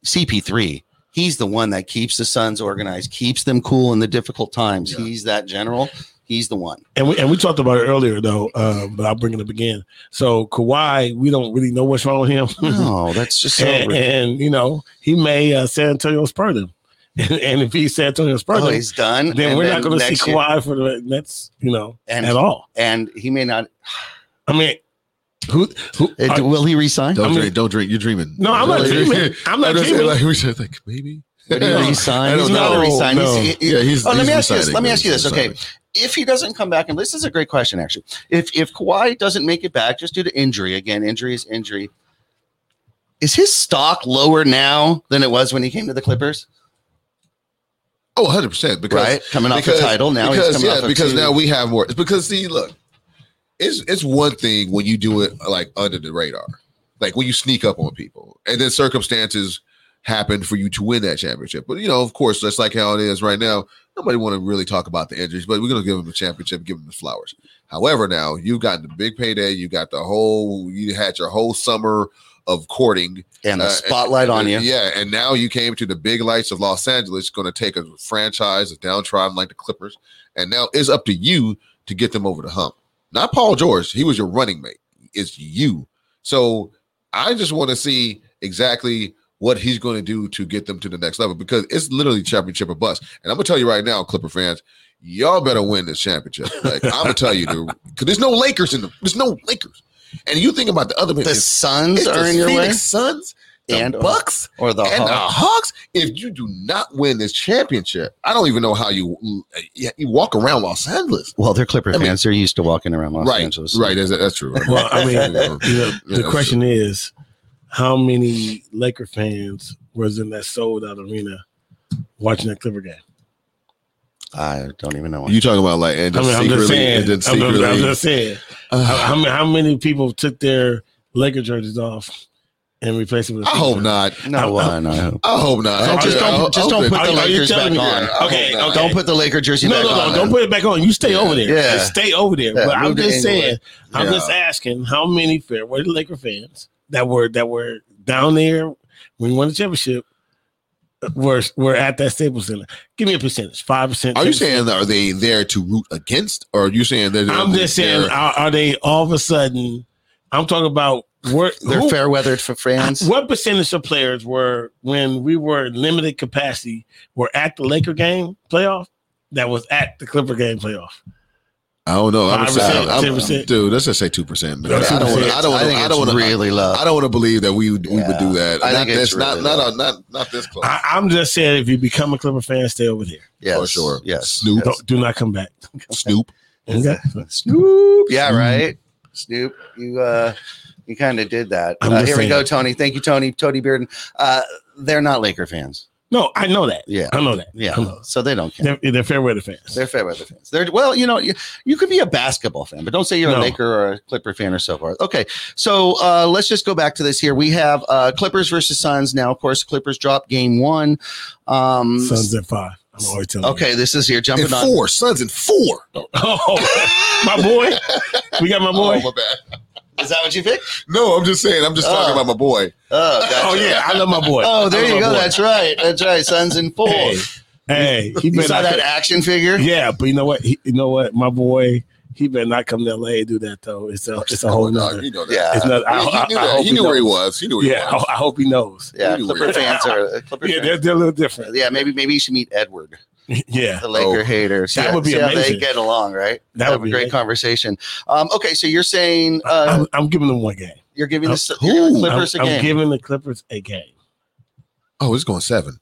CP3. He's the one that keeps the Suns organized, keeps them cool in the difficult times. Yeah. He's that general. He's the one. And we and we talked about it earlier though, um, but I'll bring it up again. So Kawhi, we don't really know what's wrong with him. No, that's just so. and, and, you know, he may uh, San Antonio spur them. and if he's San Antonio spur oh, he's done. then And we're not going to see next year- Kawhi for the Nets, you know, And- at all. and he may not. I mean, who? who are- will he resign? Don't I mean- drink. Don't drink. You're dreaming. No, I'm not dreaming. I'm not dreaming. Like, we should think maybe. Would he resign? I don't He's not know. a resign. No. He's, he- Yeah, he's. oh, let me ask you this. Let me ask you this. Okay, if he doesn't come back, and this is a great question actually. If if Kawhi doesn't make it back just due to injury, again, injury is injury. Is his stock lower now than it was when he came to the Clippers? Oh, 100 percent. Because right, coming off because, the title now. he's because coming yeah, because now we have more. It's because see, look, it's it's one thing when you do it like under the radar, like when you sneak up on people, and then circumstances happen for you to win that championship. But you know, of course, that's like how it is right now. Nobody want to really talk about the injuries, but we're gonna give them the championship, give them the flowers. However, now you've got the big payday, you got the whole, you had your whole summer of courting and the uh, spotlight on you. Yeah, and now you came to the big lights of Los Angeles, going to take a franchise, a downtrodden like the Clippers, and now it's up to you to get them over the hump. Not Paul George; he was your running mate. It's you. So I just want to see exactly what he's going to do to get them to the next level because it's literally championship or bust. And I'm gonna tell you right now, Clipper fans, y'all better win this championship. Like I'm gonna tell you, dude, because there's no Lakers in the there's no Lakers. And you think about the other The it's- Suns are the in your way, Phoenix Suns, the And- Bucks, or the and the Hawks. Hawks. If you do not win this championship, I don't even know how you you, you walk around Los Angeles. Well, they're Clipper I mean- fans. they're used to walking around Los right, Angeles. right. That's, that's true. Well, I mean, you know, yeah, the that's question is, how many Laker fans was in that sold out arena watching that Clipper game? I don't even know. You talking about like and I just mean, I'm just secretly saying. and then I'm just, I'm just saying. how, how many, how many people took their Laker jerseys off and replaced them with? I hope not. no, I- uh, no. I hope not. Uh, I just hope- don't, I just don't put the Are you- Lakers back me- on. Okay, okay. Don't put the Laker jersey No, back no, no! on. Don't put it back on. You stay over there. Yeah. Just stay over there. Yeah, but I'm just Inglewood. saying. I'm just asking how many fair were the Laker fans that were that were down there when we won the championship were were at that Staples Center. Give me a percentage. Five percent. Are you saying that are they there to root against, or are you saying that I'm just saying, they're- are, are they all of a sudden? I'm talking about where They're who- fair weathered for fans. What percentage of players were when we were limited capacity were at the Laker game playoff that was at the Clipper game playoff? I don't know. I'm, 5%, saying, I'm 10%. dude. Let's just say two percent. I That's don't want. I don't want. think I don't want really low. I don't want to believe that we would we would do that. I not think it's this. Not really not, low. not not not this close. I, I'm just saying, if you become a Clipper fan, stay over here. Yeah, for sure. Yes. Snoop. Don't, do not come back. Snoop. Okay. Snoop. Yeah, right. Snoop. You uh you kind of did that. Uh, just here we go, Tony. Thank you, Tony. Tony Bearden. Uh they're not Laker fans. No, I know that. Yeah. I know that. Yeah. I know. So they don't care. They're, they're fair weather fans. They're fair weather fans. They're well, you know, you, you could be a basketball fan, but don't say you're a Laker or a Clipper fan or so forth. Okay, so uh, let's just go back to this here. We have uh, Clippers versus Suns now. Of course, Clippers dropped game one. Um, Suns at five. I'm always telling okay, this is here And jumping on. four Suns and four. Oh, my boy. We got my boy. Oh, my bad. Is that what you picked? No, I'm just saying. I'm just talking Oh. about my boy. Uh, oh, gotcha. Oh yeah, I love my boy. Oh, there you go. boy. That's right. That's right. Suns and four. Hey, hey, he you saw that come- action figure? Yeah, but you know what? He, you know what? My boy, he better not come to LA and do that though. It's a it's a whole Come nother. You know that. Yeah. It's not, I, he, he knew, I that. hope he knew where he was. He knew where he Yeah, I, was. I hope he knows. Yeah, You Clipper fans are Clipper Yeah, fans. they're, they're a little different. Yeah, maybe maybe you should meet Edward, Yeah, the Laker Oh. hater. See, That how- would be see how they amazing. get along, right? That Have would a be great amazing. conversation. Um, okay, so you're saying uh, I'm, I'm giving them one game. you're giving the, I'm- you're giving the I'm, Clippers a I'm giving the Clippers a game. Oh, it's going seven.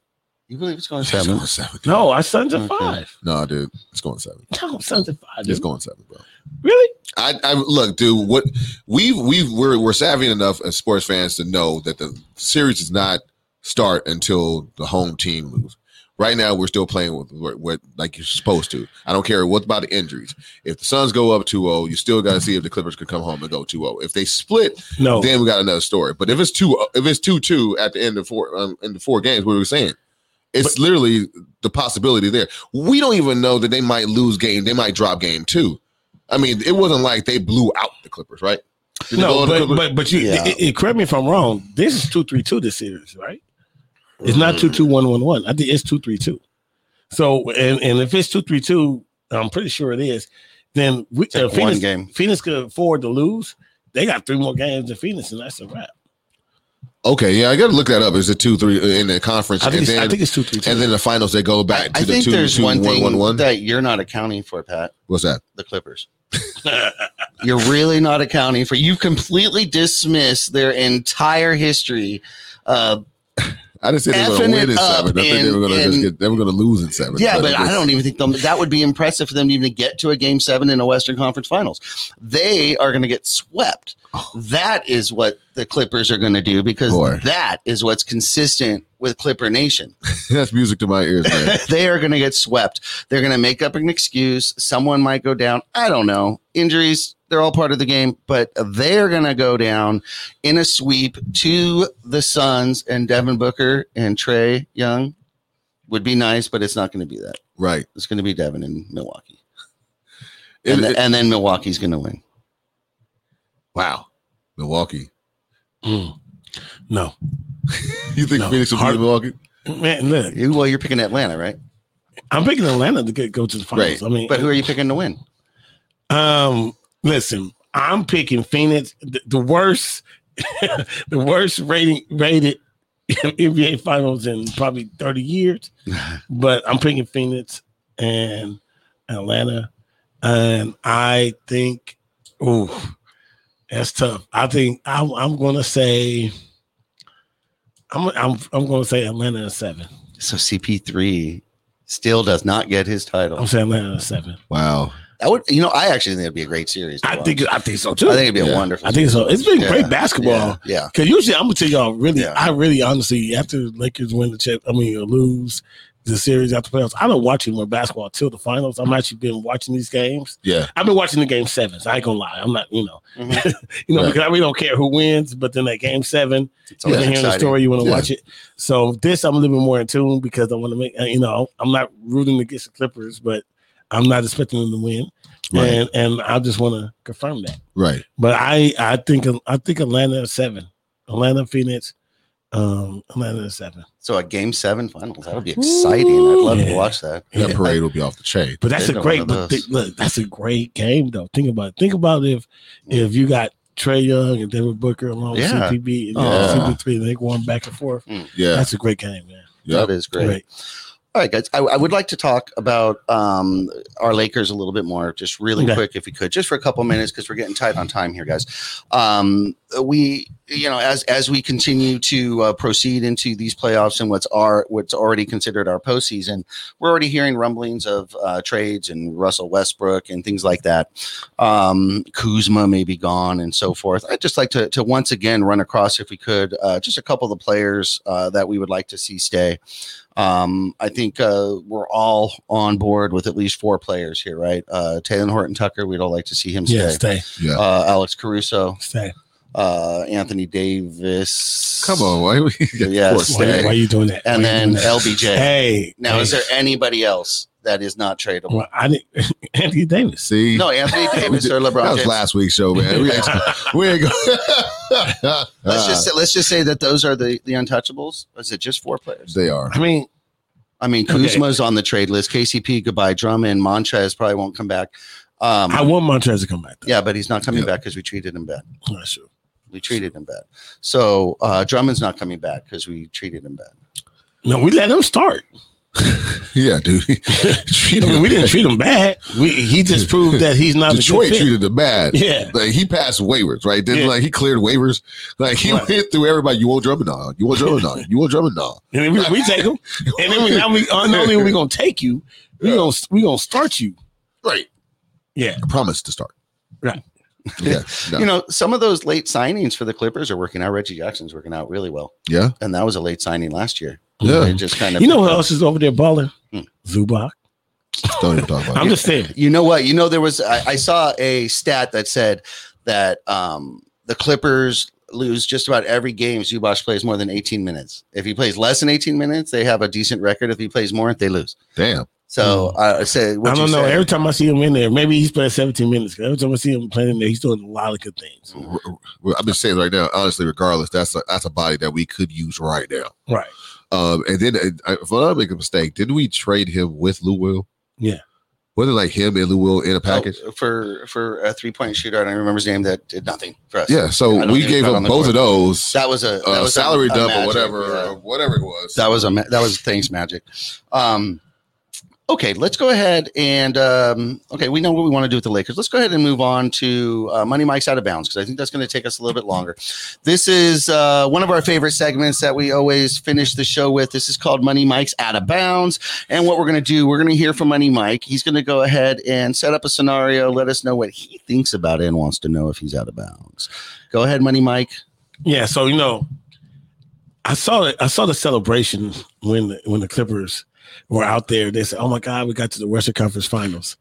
you believe it's going It's seven? going seven. No, I Suns are Okay. five. No, dude. It's going seven. No, Suns are five. It's going seven, bro. Really? I, I look, dude. What we've we've we're we're savvy enough as sports fans to know that the series does not start until the home team lose. Right now, we're still playing with what, what like you're supposed to. I don't care what about the injuries. If the Suns go up 2-0, you still got to see if the Clippers can come home and go 2-0. If they split, No. then we got another story. But if it's two, if it's two two at the end of four, um, in the four games, what are we saying? It's literally the possibility there. We don't even know that they might lose game. They might drop game two. I mean, it wasn't like they blew out the Clippers, right? Did no, out the but, Clippers? but but you Yeah. it, it- correct me if I'm wrong. This is two three two. This series, right? It's not two two one one one. I think it's two three two. So and and if it's two three two, I'm pretty sure it is. Then we, Take uh, Phoenix, game. Phoenix could afford to lose. They got three more games than Phoenix, and that's a wrap. Okay, yeah, I got to look that up. Is it two three uh, in the conference, I think, and it's, then I think it's two, three, two. and then the finals they go back to I the think two, there's two, one thing one, one. that you're not accounting for, Pat. What's that? The Clippers. You're really not accounting for. You completely dismiss their entire history. Uh, I didn't say they were going to win in seven. I think they were going to just get. They were going to lose in seven. yeah, but it I don't even think them, that would be impressive for them to even get to a game seven in a Western Conference Finals. They are going to get swept. That is what the Clippers are going to do because Boy. that is what's consistent with Clipper Nation. That's music to my ears, man. they are going to get swept. They're going to make up an excuse. Someone might go down. I don't know. Injuries, they're all part of the game, but they're going to go down in a sweep to the Suns and Devin Booker and Trae Young would be nice, but it's not going to be that. right. It's going to be Devin in Milwaukee. It- And, it- and then Milwaukee's going to win. Wow. Milwaukee. Mm. No, You think No. Phoenix will beat Hard- Milwaukee? man, look, You- Well, you're picking Atlanta, right? I'm picking Atlanta to get, go to the finals. Right. I mean, But who are you picking to win? Um, listen, I'm picking Phoenix. The, the worst, the worst rating rated NBA Finals in probably 30 years. but I'm picking Phoenix and Atlanta, and I think, oh, that's tough. I think I'm, I'm going to say, I'm, I'm, I'm going to say Atlanta in seven. So CP3 still does not get his title. I'm saying Atlanta in seven. Wow. That would, you know, I actually think it'd be a great series. I watch. think, I think so too. I think it'd be a wonderful. I think so. It's been Yeah. great basketball. Yeah, yeah. Cause usually I'm gonna tell y'all really, Yeah. I really honestly after the Lakers win the chip, I mean or lose the series after playoffs, I don't watch any more basketball till the finals. I'm actually been watching these games. Yeah. I've been watching the game sevens. I ain't gonna lie. I'm not, you know, Mhm. you know, Right. because I really don't care who wins, but then that game seven, It's you always can hear the story, you want to Yeah. watch it. So this I'm a little bit more in tune because I want to make uh, you know, I'm not rooting against the Clippers, but I'm not expecting them to win. Right. And and I just want to confirm that. Right. But I I think I think Atlanta is seven. Atlanta Phoenix, um, Atlanta is seven. So a game seven finals. That would be exciting. I'd love Yeah. to watch that. That Yeah. parade will be off the chain. But that's They're a great of but those. look. That's a great game though. Think about it. Think about if if you got Trae Young and David Booker along Yeah. with CPB and Yeah. CP3 and they going back and forth. Yeah. That's a great game, man. Yep. That is great. Great. All right, guys. I, I would like to talk about um, our Lakers a little bit more, just really Okay. quick, if we could, just for a couple minutes, because we're getting tight on time here, guys. Um, we, you know, as as we continue to uh, proceed into these playoffs and what's our what's already considered our postseason, we're already hearing rumblings of uh, trades and Russell Westbrook and things like that. Um, Kuzma may be gone and so forth. I'd just like to to once again run across, if we could, uh, just a couple of the players uh, that we would like to see stay. Um, I think uh, we're all on board with at least four players here, right? Uh, Talen Horton Tucker, we'd all like to see him stay. Yeah, stay, Yeah. Uh, Alex Caruso, stay. Uh, Anthony Davis. Come on. Why we Yes. of course, Why, Stay. why you doing that? And Why then that? LBJ. hey, Now, hey, is there anybody else that is not tradable? Well, I didn't. Anthony Davis. See? No, Anthony Davis or that was James. last week's show, man. We ain't, we ain't go- Let's just say, let's just say that those are the the untouchables. Is it just four players? they are. I mean, I mean, Okay. Kuzma's on the trade list. KCP, goodbye. Drummond, Montrez probably won't come back. Um, I want Montrez to come back. Though. yeah, but he's not coming Yeah. back because we treated him bad. I'm not sure. We treated him bad. So uh, Drummond's not coming back because we treated him bad. No, we let him start. Yeah, dude. I mean, we didn't treat him bad. We he just proved that he's not Detroit a good fit. treated him bad. Yeah. Like he passed waivers, right? Then Yeah. like he cleared waivers. Like he Right. went through everybody. You want Drummond on? You want Drummond on? You want Drummond on? And then we, we take him, and then we now we uh, not only are we gonna take you, we Yeah. gonna we gonna start you. Right. Yeah, I promise to start. Right. Yeah. No. You know, some of those late signings for the Clippers are working out. Reggie Jackson's working out really well, yeah. and that was a late signing last year. Yeah. They just kind of you know who else is over there balling? Hmm. Zubac. Don't even talk about I'm it. just saying. You know what? You know there was. I, I saw a stat that said that um, the Clippers lose just about every game Zubac plays more than 18 minutes. If he plays less than 18 minutes, they have a decent record. If he plays more, they lose. Damn. So uh, I say, Hmm. I don't know. Every time I see him in there, maybe he's playing 17 minutes. Every time I see him playing in there, he's doing a lot of good things. I've been saying right now, honestly, regardless, that's a that's a body that we could use right now. Right. Um, and then uh, if I'm not making a mistake, didn't we trade him with Lou Will? Yeah. Was it like him and Lou Will in a package? Oh, for for a three point shooter. I don't remember his name. That did nothing for us. yeah, so we gave it's him both court. of those. That was a that uh, was a- salary a dump magic, or whatever, yeah. or whatever it was. That was a ma- that was thanks magic. Um, okay, let's go ahead and um, okay, we know what we want to do with the Lakers. Let's go ahead and move on to uh, Money Mike's out of bounds because I think that's going to take us a little bit longer. This is uh, one of our favorite segments that we always finish the show with. This is called Money Mike's out of bounds, and what we're going to do, we're going to hear from Money Mike. He's going to go ahead and set up a scenario, let us know what he thinks about it, and wants to know if he's out of bounds. Go ahead, Money Mike. Yeah, so you know, I saw it. I saw the celebration when when the Clippers were out there. They said, "Oh my God, we got to the Western Conference Finals,"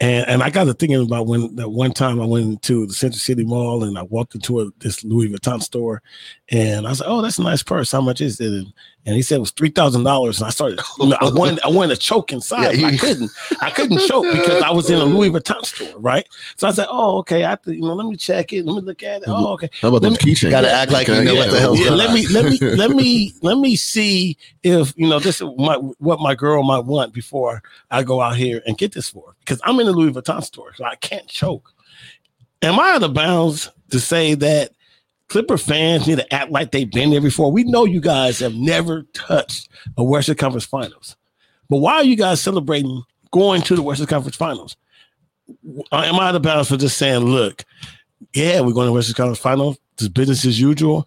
and and I got to thinking about when that one time I went to the Century City Mall and I walked into a, this Louis Vuitton store, and I was like, "Oh, that's a nice purse. How much is it?" And, and he said it was three thousand dollars, and I started. You know, I wanted I wanted to choke inside, Yeah, but I couldn't. I couldn't choke because I was in a Louis Vuitton store, right? So I said, "Oh, okay. I have to, you know, let me check it. Let me look at it. Mm-hmm. Oh, okay." How about those keychains? Gotta act like you know what the hell's Yeah, let me let me let me let me see if you know this is my, what my girl might want before I go out here and get this for her. because I'm in a Louis Vuitton store, so I can't choke. Am I out of bounds to say that Clipper fans need to act like they've been there before? We know you guys have never touched a Western Conference Finals, but why are you guys celebrating going to the Western Conference Finals? Am I out of bounds for just saying, look, yeah, we're going to Western Conference Finals. It's business as usual.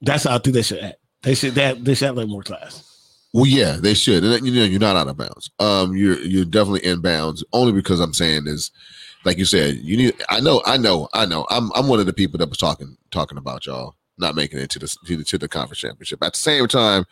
That's how I think they should act. They should they, they should have like more class. Well, yeah, they should. And, you know, you're not out of bounds. Um, you're you're definitely in bounds. Only because I'm saying is, like you said, you need. I know, I know, I know. I'm I'm one of the people that was talking talking about y'all not making it to the to the, to the conference championship. At the same time,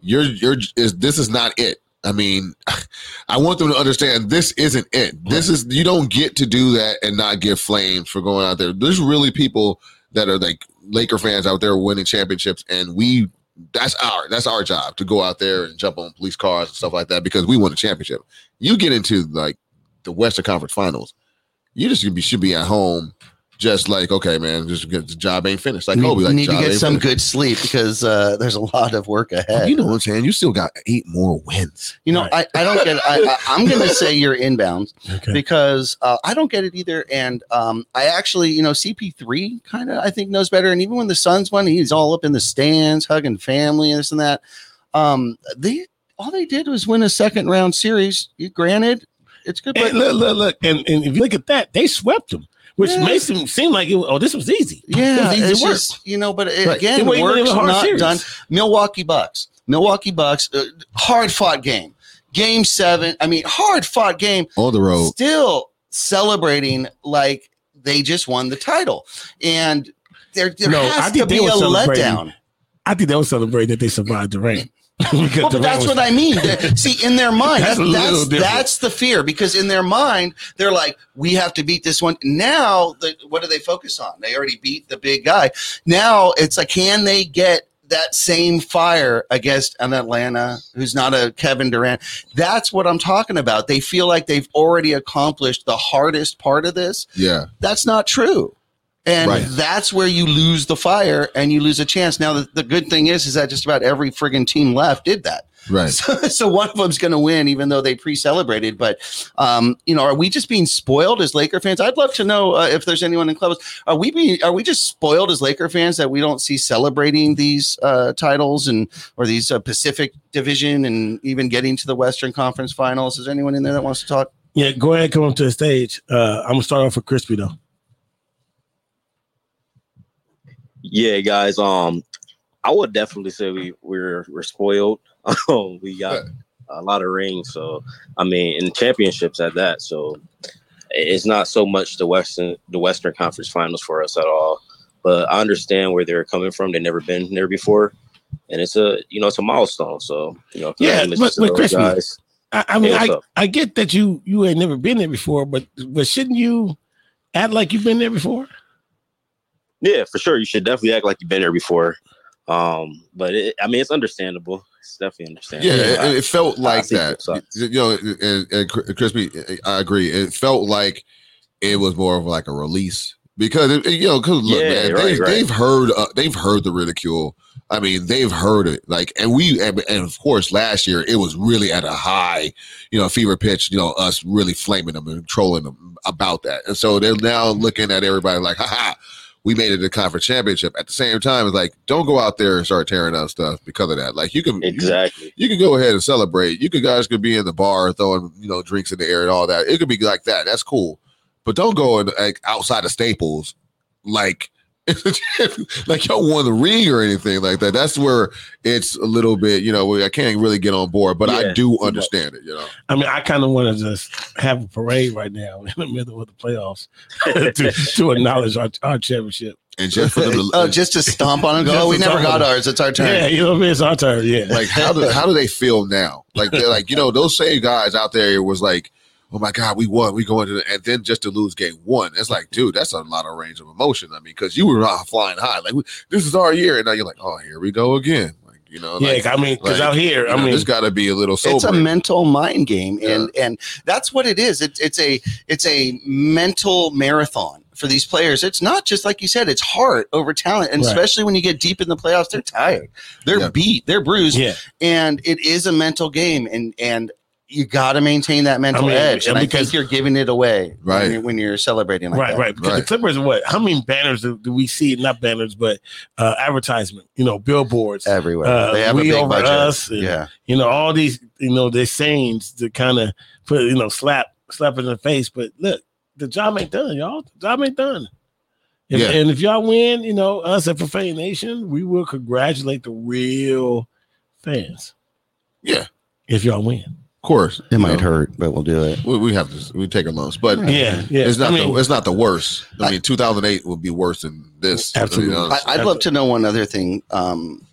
you're you're is this is not it. I mean, I want them to understand this isn't it. This is you don't get to do that and not get flamed for going out there. There's really people that are like Laker fans out there winning championships, and we that's our that's our job to go out there and jump on police cars and stuff like that because we won a championship. You get into like the Western Conference Finals, you just should be, should be at home, just like okay, man, just because the job ain't finished. Like need, Kobe, like need to get some finished. good sleep because uh, there's a lot of work ahead. You know what I'm saying? You still got eight more wins. You know, Right. I, I don't get. I, I, I'm going to say you're inbound Okay. because uh, I don't get it either. And um, I actually, you know, CP3 kind of I think knows better. And even when the Suns won, he's all up in the stands, hugging family and this and that. Um, they all they did was win a second round series. Granted, it's good, but look, look, look, and, and if you look at that, they swept them, which Yeah. makes them seem like it, oh, this was easy. Yeah, it was easy it's work. just, you know, but it, Right. again, It work's not series. done. Milwaukee Bucks, Milwaukee Bucks, uh, hard fought game, game seven. I mean, hard fought game. On the road. Still celebrating like they just won the title, and there, there No, I has think to they be were a celebrating letdown. I think they will celebrate that they survived the rain. Well, but that's what I mean. See, in their mind, That's that's that's, that's the fear because in their mind, they're like, we have to beat this one. Now, the, what do they focus on? They already beat the big guy. Now it's like, can they get that same fire against an Atlanta who's not a Kevin Durant? That's what I'm talking about. They feel like they've already accomplished the hardest part of this. Yeah. That's not true. And Right. that's where you lose the fire and you lose a chance. Now, the, the good thing is, is that just about every friggin' team left did that. Right. So, so one of them's going to win, even though they pre-celebrated. But um, you know, are we just being spoiled as Laker fans? I'd love to know uh, if there's anyone in clubs. Are we being? Are we just spoiled as Laker fans that we don't see celebrating these uh, titles and or these uh, Pacific Division and even getting to the Western Conference Finals? Is there anyone in there that wants to talk? Yeah, go ahead, come up to the stage. Uh, I'm gonna start off with Crispy though. Yeah, guys. Um, I would definitely say we we're we're spoiled. Um, we got a lot of rings, so I mean, and championships at that. So it's not so much the Western the Western Conference Finals for us at all. But I understand where they're coming from. They've never been there before, and it's a you know it's a milestone. So you know, Yeah, but- but those Crispy, guys. I, I mean, what's I. I get that you you ain't never been there before, but but shouldn't you act like you've been there before? Yeah, for sure. You should definitely act like you've been there before. Um, but it, I mean, it's understandable. It's definitely understandable. Yeah, it, it felt like that. You know, and, and Crispy, I agree. It felt like it was more of like a release because it, you know, because look, Yeah, man, right, they, right. they've heard uh, they've heard the ridicule I mean, they've heard it. Like, and we, and, and of course, last year it was really at a high, you know, fever pitch. You know, us really flaming them and trolling them about that. And so they're now looking at everybody like, ha ha. We made it to the conference championship. At the same time, it's like, don't go out there and start tearing out stuff because of that. Like, you can Exactly. you can go ahead and celebrate. You could guys could be in the bar throwing you know drinks in the air and all that. It could be like that. That's cool, but don't go in, like outside of Staples like like y'all won the ring or anything like that. That's where it's a little bit you know I can't really get on board, but I do too much. understand it. You know, I mean, I kind of want to just have a parade right now in the middle of the playoffs to, to acknowledge our, our championship. and just for them to, oh, just to stomp on and go. Oh, we never got ours. It's our turn. Yeah, you know what I mean? It's our turn. Yeah. like how do how do they feel now? Like they're like you know those same guys out there was like. Oh my God, we won. We go into the, and then just to lose game one. It's like, dude, that's a lot of range of emotion. I mean, because you were flying high, like this is our year, and now you're like, oh, here we go again. Like you know, yeah, like, I mean, because like, out here, you I know, mean, there's got to be a little sober. it's a mental mind game and and that's what it is it's it's a it's a mental marathon for these players it's not just like you said it's heart over talent and Right. especially when you get deep in the playoffs they're tired they're Yeah. beat they're bruised yeah. and it is a mental game and and you got to maintain that mental I mean, edge and and I because- think you're giving it away Right. when you're, when you're celebrating like right, that. right. Because Right. the Clippers, what? How many banners do, do we see? Not banners, but uh, advertisement. You know, billboards. everywhere Uh, they have a we big over budget us and- yeah You know, all these. You know, they're sayings to kind of put. You know, slap slap it in the face. But look, the job ain't done, y'all. The job ain't done. If, Yeah. And if y'all win, you know, us at Profane Nation, we will congratulate the real fans. Yeah. If y'all win. Of course, it might know, hurt but we'll do it We, we have to we take a loss, but Yeah, yeah. it's not I mean, the, it's not the worst. I mean, 2008 would be worse than this. to be Absolutely. I, I'd love to know one other thing. Um,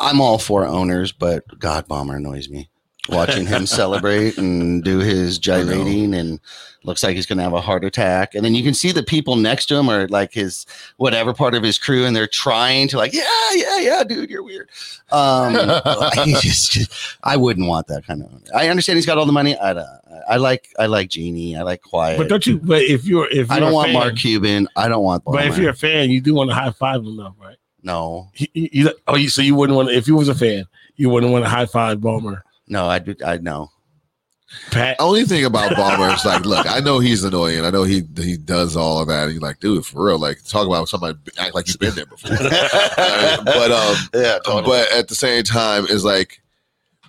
I'm all for owners, but God Ballmer annoys me. Watching him celebrate and do his gyrating, and looks like he's going to have a heart attack. And then you can see the people next to him are like his whatever part of his crew, and they're trying to like, yeah, yeah, yeah, dude, you're weird. Um, I just, I wouldn't want that kind of. I understand he's got all the money. I, don't- I like, I like Genie. I like Quiet. but don't you? But if you're, if you're I don't want fan, Mark Cuban. I don't want. But if you're a fan, you do want to high five him, though, right? no, You, you, you- oh, you, so you wouldn't want to, if you was a fan, you wouldn't want to high five Ballmer. No, I do. I know. Pat, Only thing about Ballmer is like, look, I know he's annoying. I know he he does all of that. He's like, dude, for real, like talk about somebody act like you've been there before. Uh, but um, yeah, totally. but at the same time, it's like,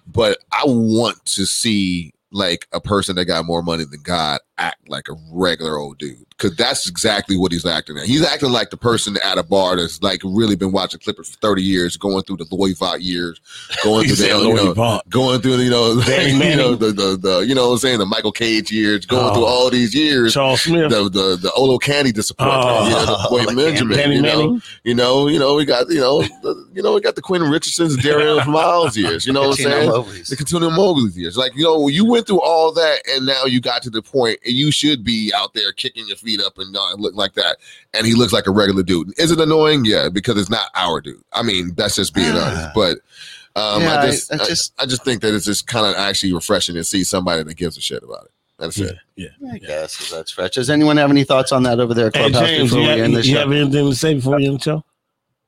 but I want to see like a person that got more money than God act like a regular old dude because that's exactly what he's acting at. He's acting like the person at a bar that's like really been watching Clippers for thirty years, going through the Louis Vuitton years, going through the said you know, Vuitton. going through the, you know, Danny you know the, the the you know what I'm saying the Michael Cage years, going Oh. through all these years. Charles Smith, The the the Olo Candy disappointment, Oh. you know, the boy Like Benjamin, Danny you know, Manning. you know, you know, we got, you know, the, you know, we got the Quinn Richardson's, Darius Miles years. You know what I'm saying? Mowgli's. The Continuum Mowgli's years. Like, you know, you went through all that, and now you got to the point, and you should be out there kicking your feet up and uh, look like that. And he looks like a regular dude. Is it annoying? Yeah, because it's not our dude. I mean, that's just being honest. But um, Yeah, I I- just, I I, just- I just think that it's just kind of actually refreshing to see somebody that gives a shit about it. That's Yeah, it. yeah. I guess that's fresh. Does anyone have any thoughts on that over there, Hey, James, before you, we have, end this you show? have anything to say before you end the show?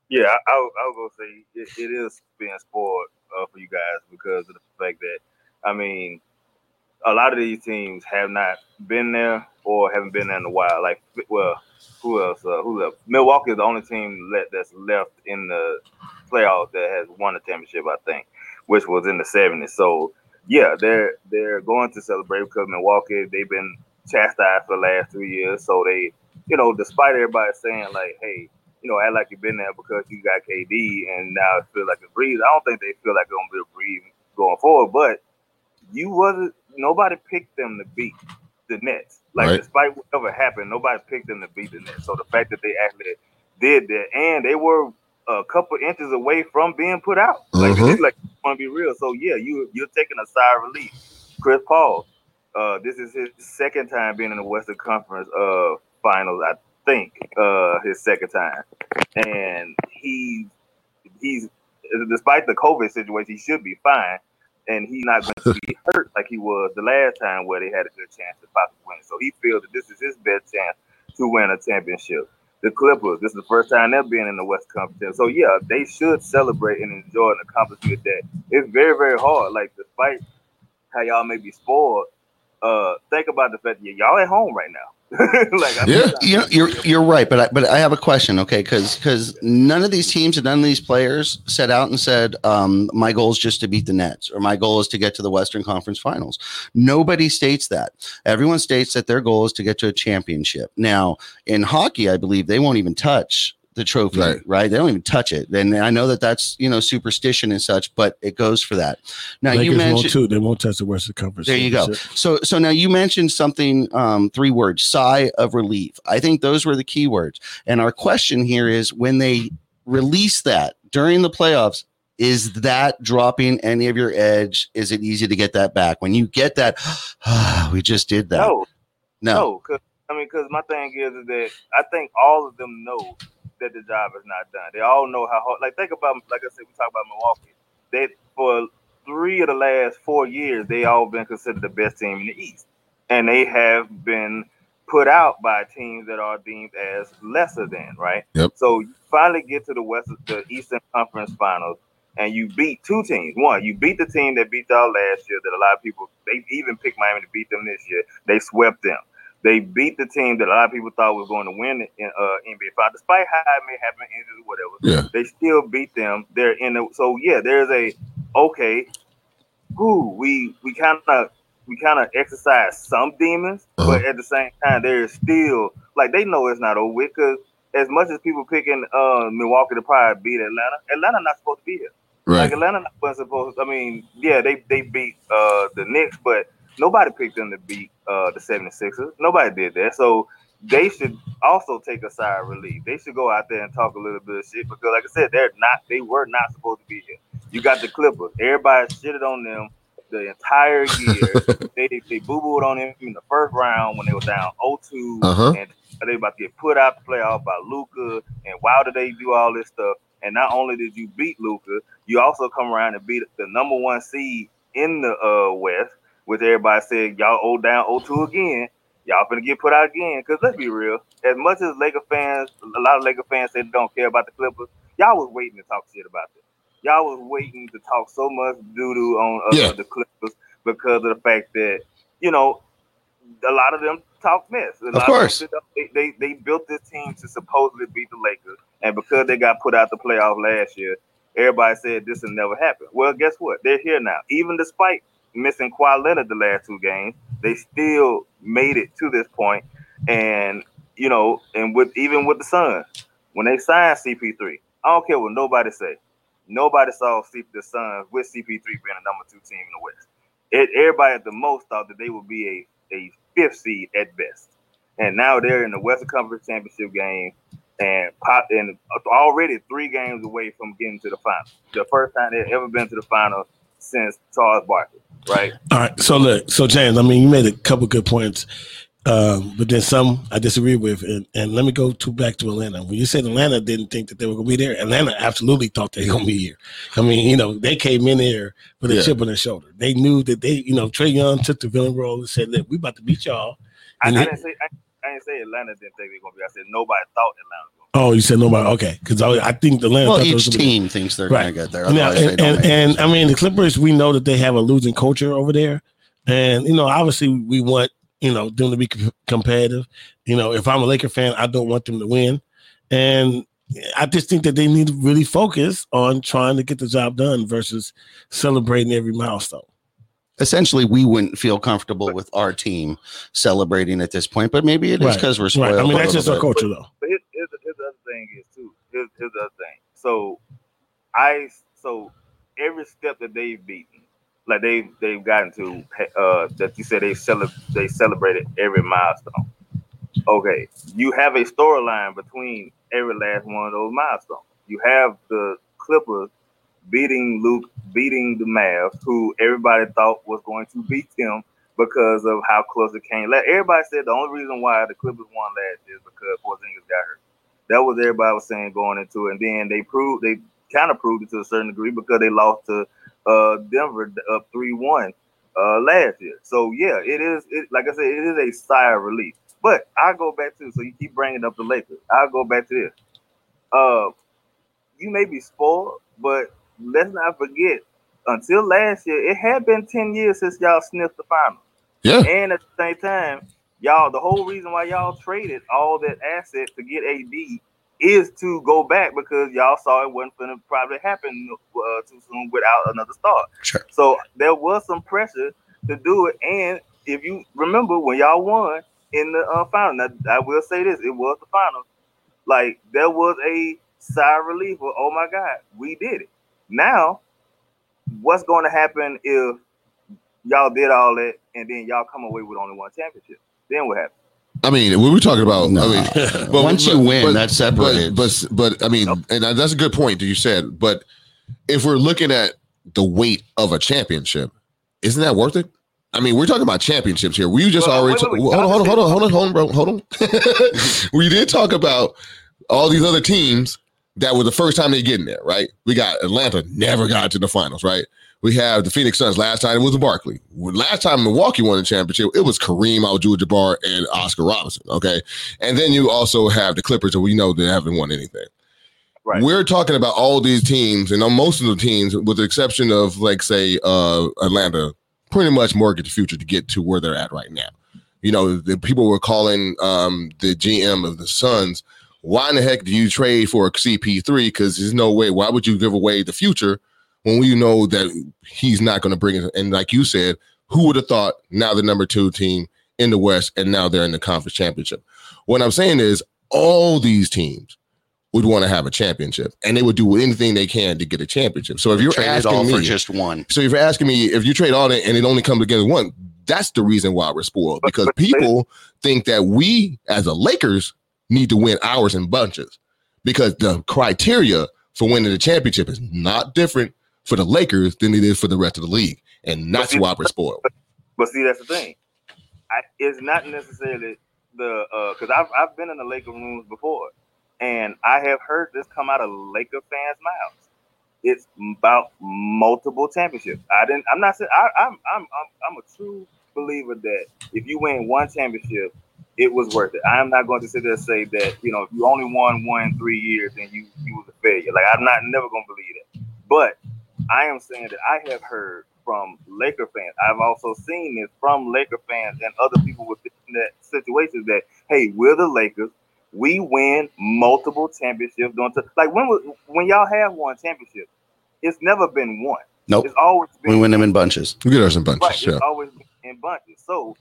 Yeah, I, I, I was gonna say it, it is being spoiled uh, for you guys because of the fact that I mean, a lot of these teams have not been there or haven't been there in a while. Like, well, who else? Uh, who left? Milwaukee is the only team that's left in the playoffs that has won a championship, I think, which was in the '70s. So, yeah, they're they're going to celebrate because Milwaukee they've been chastised for the last three years. So they, you know, despite everybody saying like, hey you know, act like you've been there because you got KD and now it feels like a breeze. I don't think they feel like it's gonna be a breeze going forward, but you wasn't nobody picked them to beat the Nets. Like Right. despite whatever happened, nobody picked them to beat the Nets. So the fact that they actually did that and they were a couple inches away from being put out. Like Mhm. like want to be real. So yeah, you you're taking a sigh of relief. Chris Paul, uh, this is his second time being in the Western Conference uh finals, I think. Uh his second time. And he he's despite the COVID situation, he should be fine. And he's not going to be hurt like he was the last time where they had a good chance to possibly win. So he feels that this is his best chance to win a championship. the Clippers. This is the first time they're being in the West Conference. So yeah, they should celebrate and enjoy an accomplishment that it's very, very hard. Like despite how y'all may be spoiled, uh, think about the fact that y'all at home right now. like I Yeah. You know, you're you're right, but I, but I have a question, okay? Because because none of these teams and none of these players set out and said, um, "My goal is just to beat the Nets," or "My goal is to get to the Western Conference Finals." Nobody states that. Everyone states that their goal is to get to a championship. Now, in hockey, I believe they won't even touch the trophy, right? Right. They don't even touch it. And I know that that's you know superstition and such, but it goes for that. Now Lakers you won't mentioned too. They won't touch the Western Conference. there you go. So so now you mentioned something um three words, sigh of relief. I think those were the key words. And our question here is when they release that during the playoffs, is that dropping any of your edge? Is it easy to get that back? When you get that, we just did that. No, No. no, I mean, because my thing is, is that I think all of them know that the job is not done. They all know how hard. Like think about, like I said, we talk about Milwaukee. They for three of the last four years, they all been considered the best team in the East, and they have been put out by teams that are deemed as lesser than. Right. Yep. So you finally get to the West, the Eastern Conference Finals. And you beat two teams. One, you beat the team that beat y'all last year. That a lot of people they even picked Miami to beat them this year. They swept them. They beat the team that a lot of people thought was going to win in uh, NBA Five, despite how it may have been injured or whatever. Yeah. They still beat them. They're in the so yeah. There's a okay. Who we we kind of we kind of exercise some demons, Uh-huh. but at the same time, there is still like they know it's not over with because as much as people picking uh, Milwaukee to probably beat Atlanta, Atlanta not supposed to be here. Right. Like Atlanta wasn't supposed. I mean, yeah, they they beat uh the Knicks, but nobody picked them to beat uh the 76ers. Nobody did that. So they should also take a sigh of relief. They should go out there and talk a little bit of shit because, like I said, they're not. They were not supposed to be here. You got the Clippers. Everybody shitted on them the entire year. they they boo booed on them in the first round when they were down 0-2, Uh-huh. and they about to get put out the playoff by Luka. And why did they do all this stuff? And not only did you beat Luka, you also come around and beat the number one seed in the uh, West, which everybody said y'all owe down 0-2 again. Y'all finna get put out again. Cause let's be real, as much as Laker fans, a lot of Laker fans say they don't care about the Clippers, y'all was waiting to talk shit about them. Y'all was waiting to talk so much doo doo on uh, Yeah. the Clippers because of the fact that you know a lot of them talk mess. A lot them course. up- they, they they built this team to supposedly beat the Lakers, and because they got put out the playoff last year, everybody said this will never happen. Well, guess what? They're here now. Even despite missing Kawhi Leonard the last two games, they still made it to this point. And you know, and with even with the Suns, when they signed CP3, I don't care what nobody say. Nobody saw C- the Suns with CP3 being a number two team in the West. It, everybody at the most thought that they would be a, a fifth seed at best. And now they're in the Western Conference Championship game and pop and already three games away from getting to the final. The first time they've ever been to the final since Charles Barkley, right? All right. So look, so James, I mean, you made a couple good points, um, but then some I disagree with. And, and let me go to back to Atlanta. When you said Atlanta didn't think that they were going to be there, Atlanta absolutely thought they were going to be here. I mean, you know, they came in there with a Yeah. chip on their shoulder. They knew that they, you know, Trae Young took the villain role and said, "Look, we about to beat y'all." I, I didn't say I, I didn't say Atlanta didn't think they were gonna be. I said nobody thought Atlanta was Oh, you said nobody. Okay, because I, I think Atlanta. Well, thought they was each be- team thinks they're Right. going to get there. Now, and, and, and I mean, the Clippers, we know that they have a losing culture over there. And, you know, obviously we want, you know, them to be com- competitive. You know, if I'm a Laker fan, I don't want them to win. And I just think that they need to really focus on trying to get the job done versus celebrating every milestone. essentially we wouldn't feel comfortable with our team celebrating at this point, but maybe it is Right, because we're Right. spoiled. I mean, that's just our culture, though. But here's, here's, the- here's the other thing is too. Here's, here's the other thing. So I so every step that they've beaten, like they've they've gotten to, uh, that you said they cele- they celebrated every milestone. Okay, you have a storyline between every last one of those milestones. You have the Clippers beating Luke, beating the Mavs, who everybody thought was going to beat them because of how close it came. Everybody said the only reason why the Clippers won last is because Porzingis got hurt. That was everybody was saying going into it. And then they proved they kind of proved it to a certain degree because they lost to uh, Denver up three one uh, last year. So yeah, it is. It, like I said, it is a sigh of relief. But I go back to so you keep bringing up the Lakers. I'll go back to this. Uh, you may be spoiled, but let's not forget. Until last year, it had been ten years since y'all sniffed the final. Yeah. And at the same time, y'all the whole reason why y'all traded all that asset to get AD is to go back because y'all saw it wasn't going to probably happen uh, too soon without another star. Sure. So there was some pressure to do it. And if you remember when y'all won in the uh, final, now, I will say this: it was the final. Like there was a sigh of relief. Of, oh my God, we did it. Now, what's going to happen if y'all did all that and then y'all come away with only one championship? Then what happens? I mean, we were talking about. No. I mean, but- Once you win, but- that's separated. But, but but I mean, and that's a good point that you said. But if we're looking at the weight of a championship, isn't that worth it? I mean, we're talking about championships here. We just Well, already wait, ta- wait, wait. hold on, hold on, hold on, hold on, hold on, bro, hold on. we did talk about all these other teams that were the first time they get in there, right? We got Atlanta never got to the finals, right? We have the Phoenix Suns. Last time it was Barkley. Last time Milwaukee won the championship, it was Kareem Abdul-Jabbar and Oscar Robinson. Okay, and then you also have the Clippers, and we know they haven't won anything. Right. We're talking about all these teams, and on most of the teams, with the exception of like say uh, Atlanta, pretty much mortgage the future to get to where they're at right now. You know, the people were calling um, the GM of the Suns. Why in the heck do you trade for a CP3? Because there's no way. Why would you give away the future when we know that he's not going to bring it? And like you said, who would have thought now the number two team in the West and now they're in the conference championship? What I'm saying is all these teams would want to have a championship and they would do anything they can to get a championship. So if you're Trade asking all me, for just one. so if you're asking me if you trade all that and it only comes together one, that's the reason why we're spoiled because people think that we as a Lakers need to win ours in bunches because the criteria for winning the championship is not different for the Lakers than it is for the rest of the league, and that's see- why we're spoiled. But see, that's the thing. I, it's not necessarily the uh, because I've I've been in the Laker rooms before, and I have heard this come out of Laker fans' mouths. It's about multiple championships. I didn't. I'm not saying. I, I'm I'm I'm I'm a true believer that if you win one championship, it was worth it. I am not going to sit there and say that you know if you only won one three years, then you you was a failure. Like I'm not never going to believe that. But I am saying that I have heard from Laker fans. I've also seen this from Laker fans and other people with that situations that hey, we're the Lakers. We win multiple championships. Don't like when was- when y'all have won championship, it's never been one. Nope. It's always been We win them in bunches. We get ours in Right, bunches, it's yeah. always been in bunches. So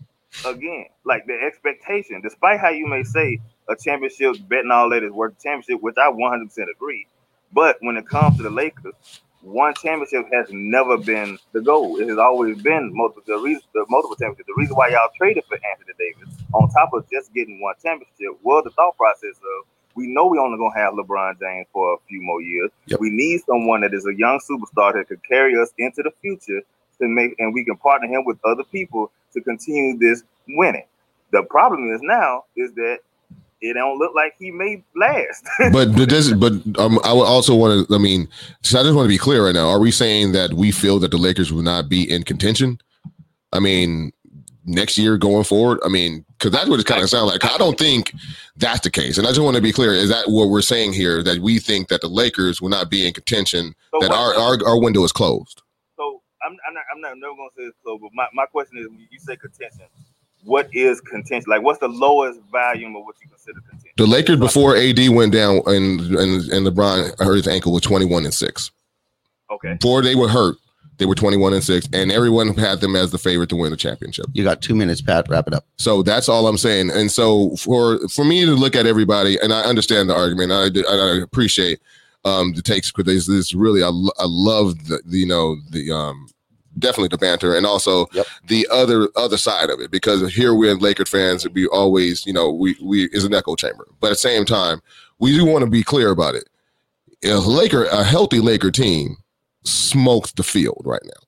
again, like the expectation, despite how you may say a championship betting all that is worth a championship, which I 100 percent agree. But when it comes to the Lakers, one championship has never been the goal. It has always been multiple the reason the multiple championships. The reason why y'all traded for Anthony Davis, on top of just getting one championship, was the thought process of we know we only gonna have LeBron James for a few more years. Yep. We need someone that is a young superstar that could carry us into the future to make, and we can partner him with other people to continue this winning. The problem is now is that it don't look like he may last. but but this but um, I would also want to. I mean, so I just want to be clear right now. Are we saying that we feel that the Lakers will not be in contention? I mean, next year going forward. I mean, because that's what it kind of sounds like. I don't think that's the case, and I just want to be clear. Is that what we're saying here? That we think that the Lakers will not be in contention? So that our, our our window is closed. So I'm, I'm not I'm not never gonna say it's closed. but my, my question is when you say contention, what is contention? Like what's the lowest volume of what you consider contention? The Lakers before AD went down and and and LeBron hurt his ankle was twenty one and six. Okay. Before they were hurt, they were twenty one and six, and everyone had them as the favorite to win the championship. You got two minutes, Pat. Wrap it up. So that's all I'm saying. And so for for me to look at everybody, and I understand the argument, I, I appreciate um, the takes because this is really I, I love the, the you know the um definitely the banter and also Yep. the other other side of it because here we're Laker fans we always you know we we is an echo chamber but at the same time we do want to be clear about it a Laker a healthy Laker team smokes the field right now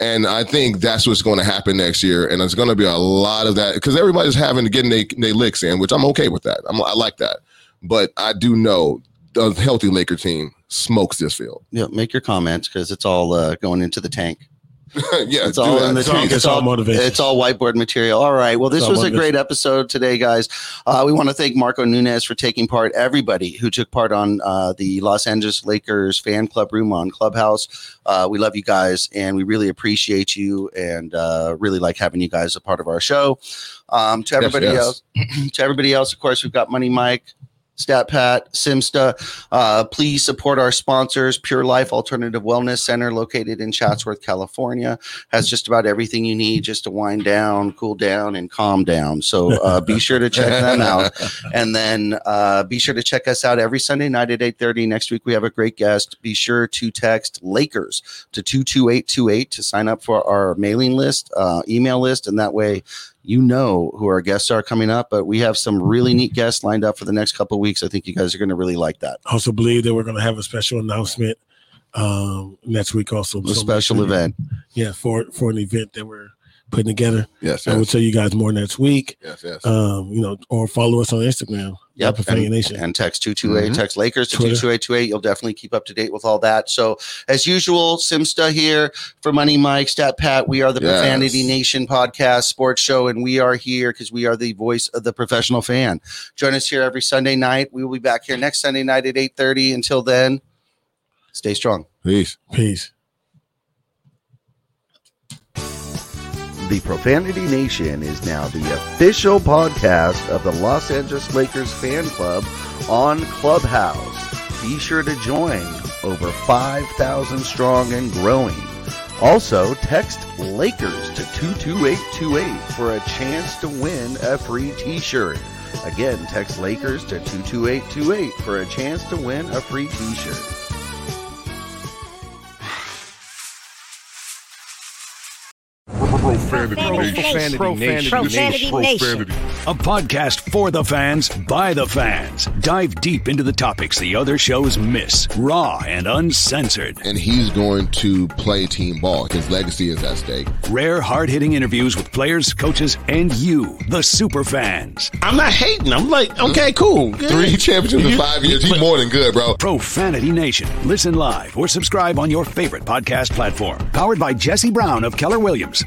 and I think that's what's going to happen next year. And it's going to be a lot of that because everybody's having to get their they licks in, which I'm okay with that. I'm, I like that. But I do know the healthy Laker team smokes this field. Yeah, make your comments because it's all uh, going into the tank. yeah, It's all in the that. tweet. It's all motivation. It's all whiteboard material. All right. Well, this It's all was a great episode today, guys. Uh, we want to thank Marco Nunez for taking part. Everybody who took part on uh, the Los Angeles Lakers fan club room on Clubhouse. Uh, we love you guys, and we really appreciate you, and uh, really like having you guys a part of our show. Um, to everybody yes. else, to everybody else, of course, we've got Money Mike. Stat Pat, Simsta. Uh, please support our sponsors. Pure Life Alternative Wellness Center, located in Chatsworth, California, has just about everything you need just to wind down, cool down, and calm down. So uh, be sure to check them out. And then uh, be sure to check us out every Sunday night at 8:30. Next week we have a great guest. Be sure to text Lakers to 22828 to sign up for our mailing list, uh, email list, and that way you know who our guests are coming up. But we have some really neat guests lined up for the next couple of weeks. I think you guys are going to really like that. I also believe that we're going to have a special announcement um, next week. Also, A So special sure- event. yeah, for for an event that we're putting together. Yes, I will tell you guys more next week. yes, yes. Um, you know, or follow us on Instagram. Yep. Profanity And, Nation. and text 228, Mhm. text Lakers to 22828. You'll definitely keep up to date with all that. So, as usual, Simsta here for Money Mike, Stat Pat. We are the Yes. Profanity Nation podcast sports show, and we are here because we are the voice of the professional fan. Join us here every Sunday night. We will be back here next Sunday night at 8:30. Until then, stay strong. Peace. Peace. The Profanity Nation is now the official podcast of the Los Angeles Lakers fan club on Clubhouse. Be sure to join over 5,000 strong and growing. Also, text Lakers to 22828 for a chance to win a free t shirt. Again, text Lakers to 22828 for a chance to win a free t Profanity Nation. Profanity Nation. This is profanity. A podcast for the fans, by the fans. Dive deep into the topics the other shows miss, raw and uncensored. And he's going to play team ball. His legacy is at stake. Rare, hard hitting interviews with players, coaches, and you, the super fans. I'm not hating. I'm like, okay, cool. good. Three championships in five years. He's more than good, bro. Profanity Nation. Listen live or subscribe on your favorite podcast platform. Powered by Jesse Brown of Keller Williams.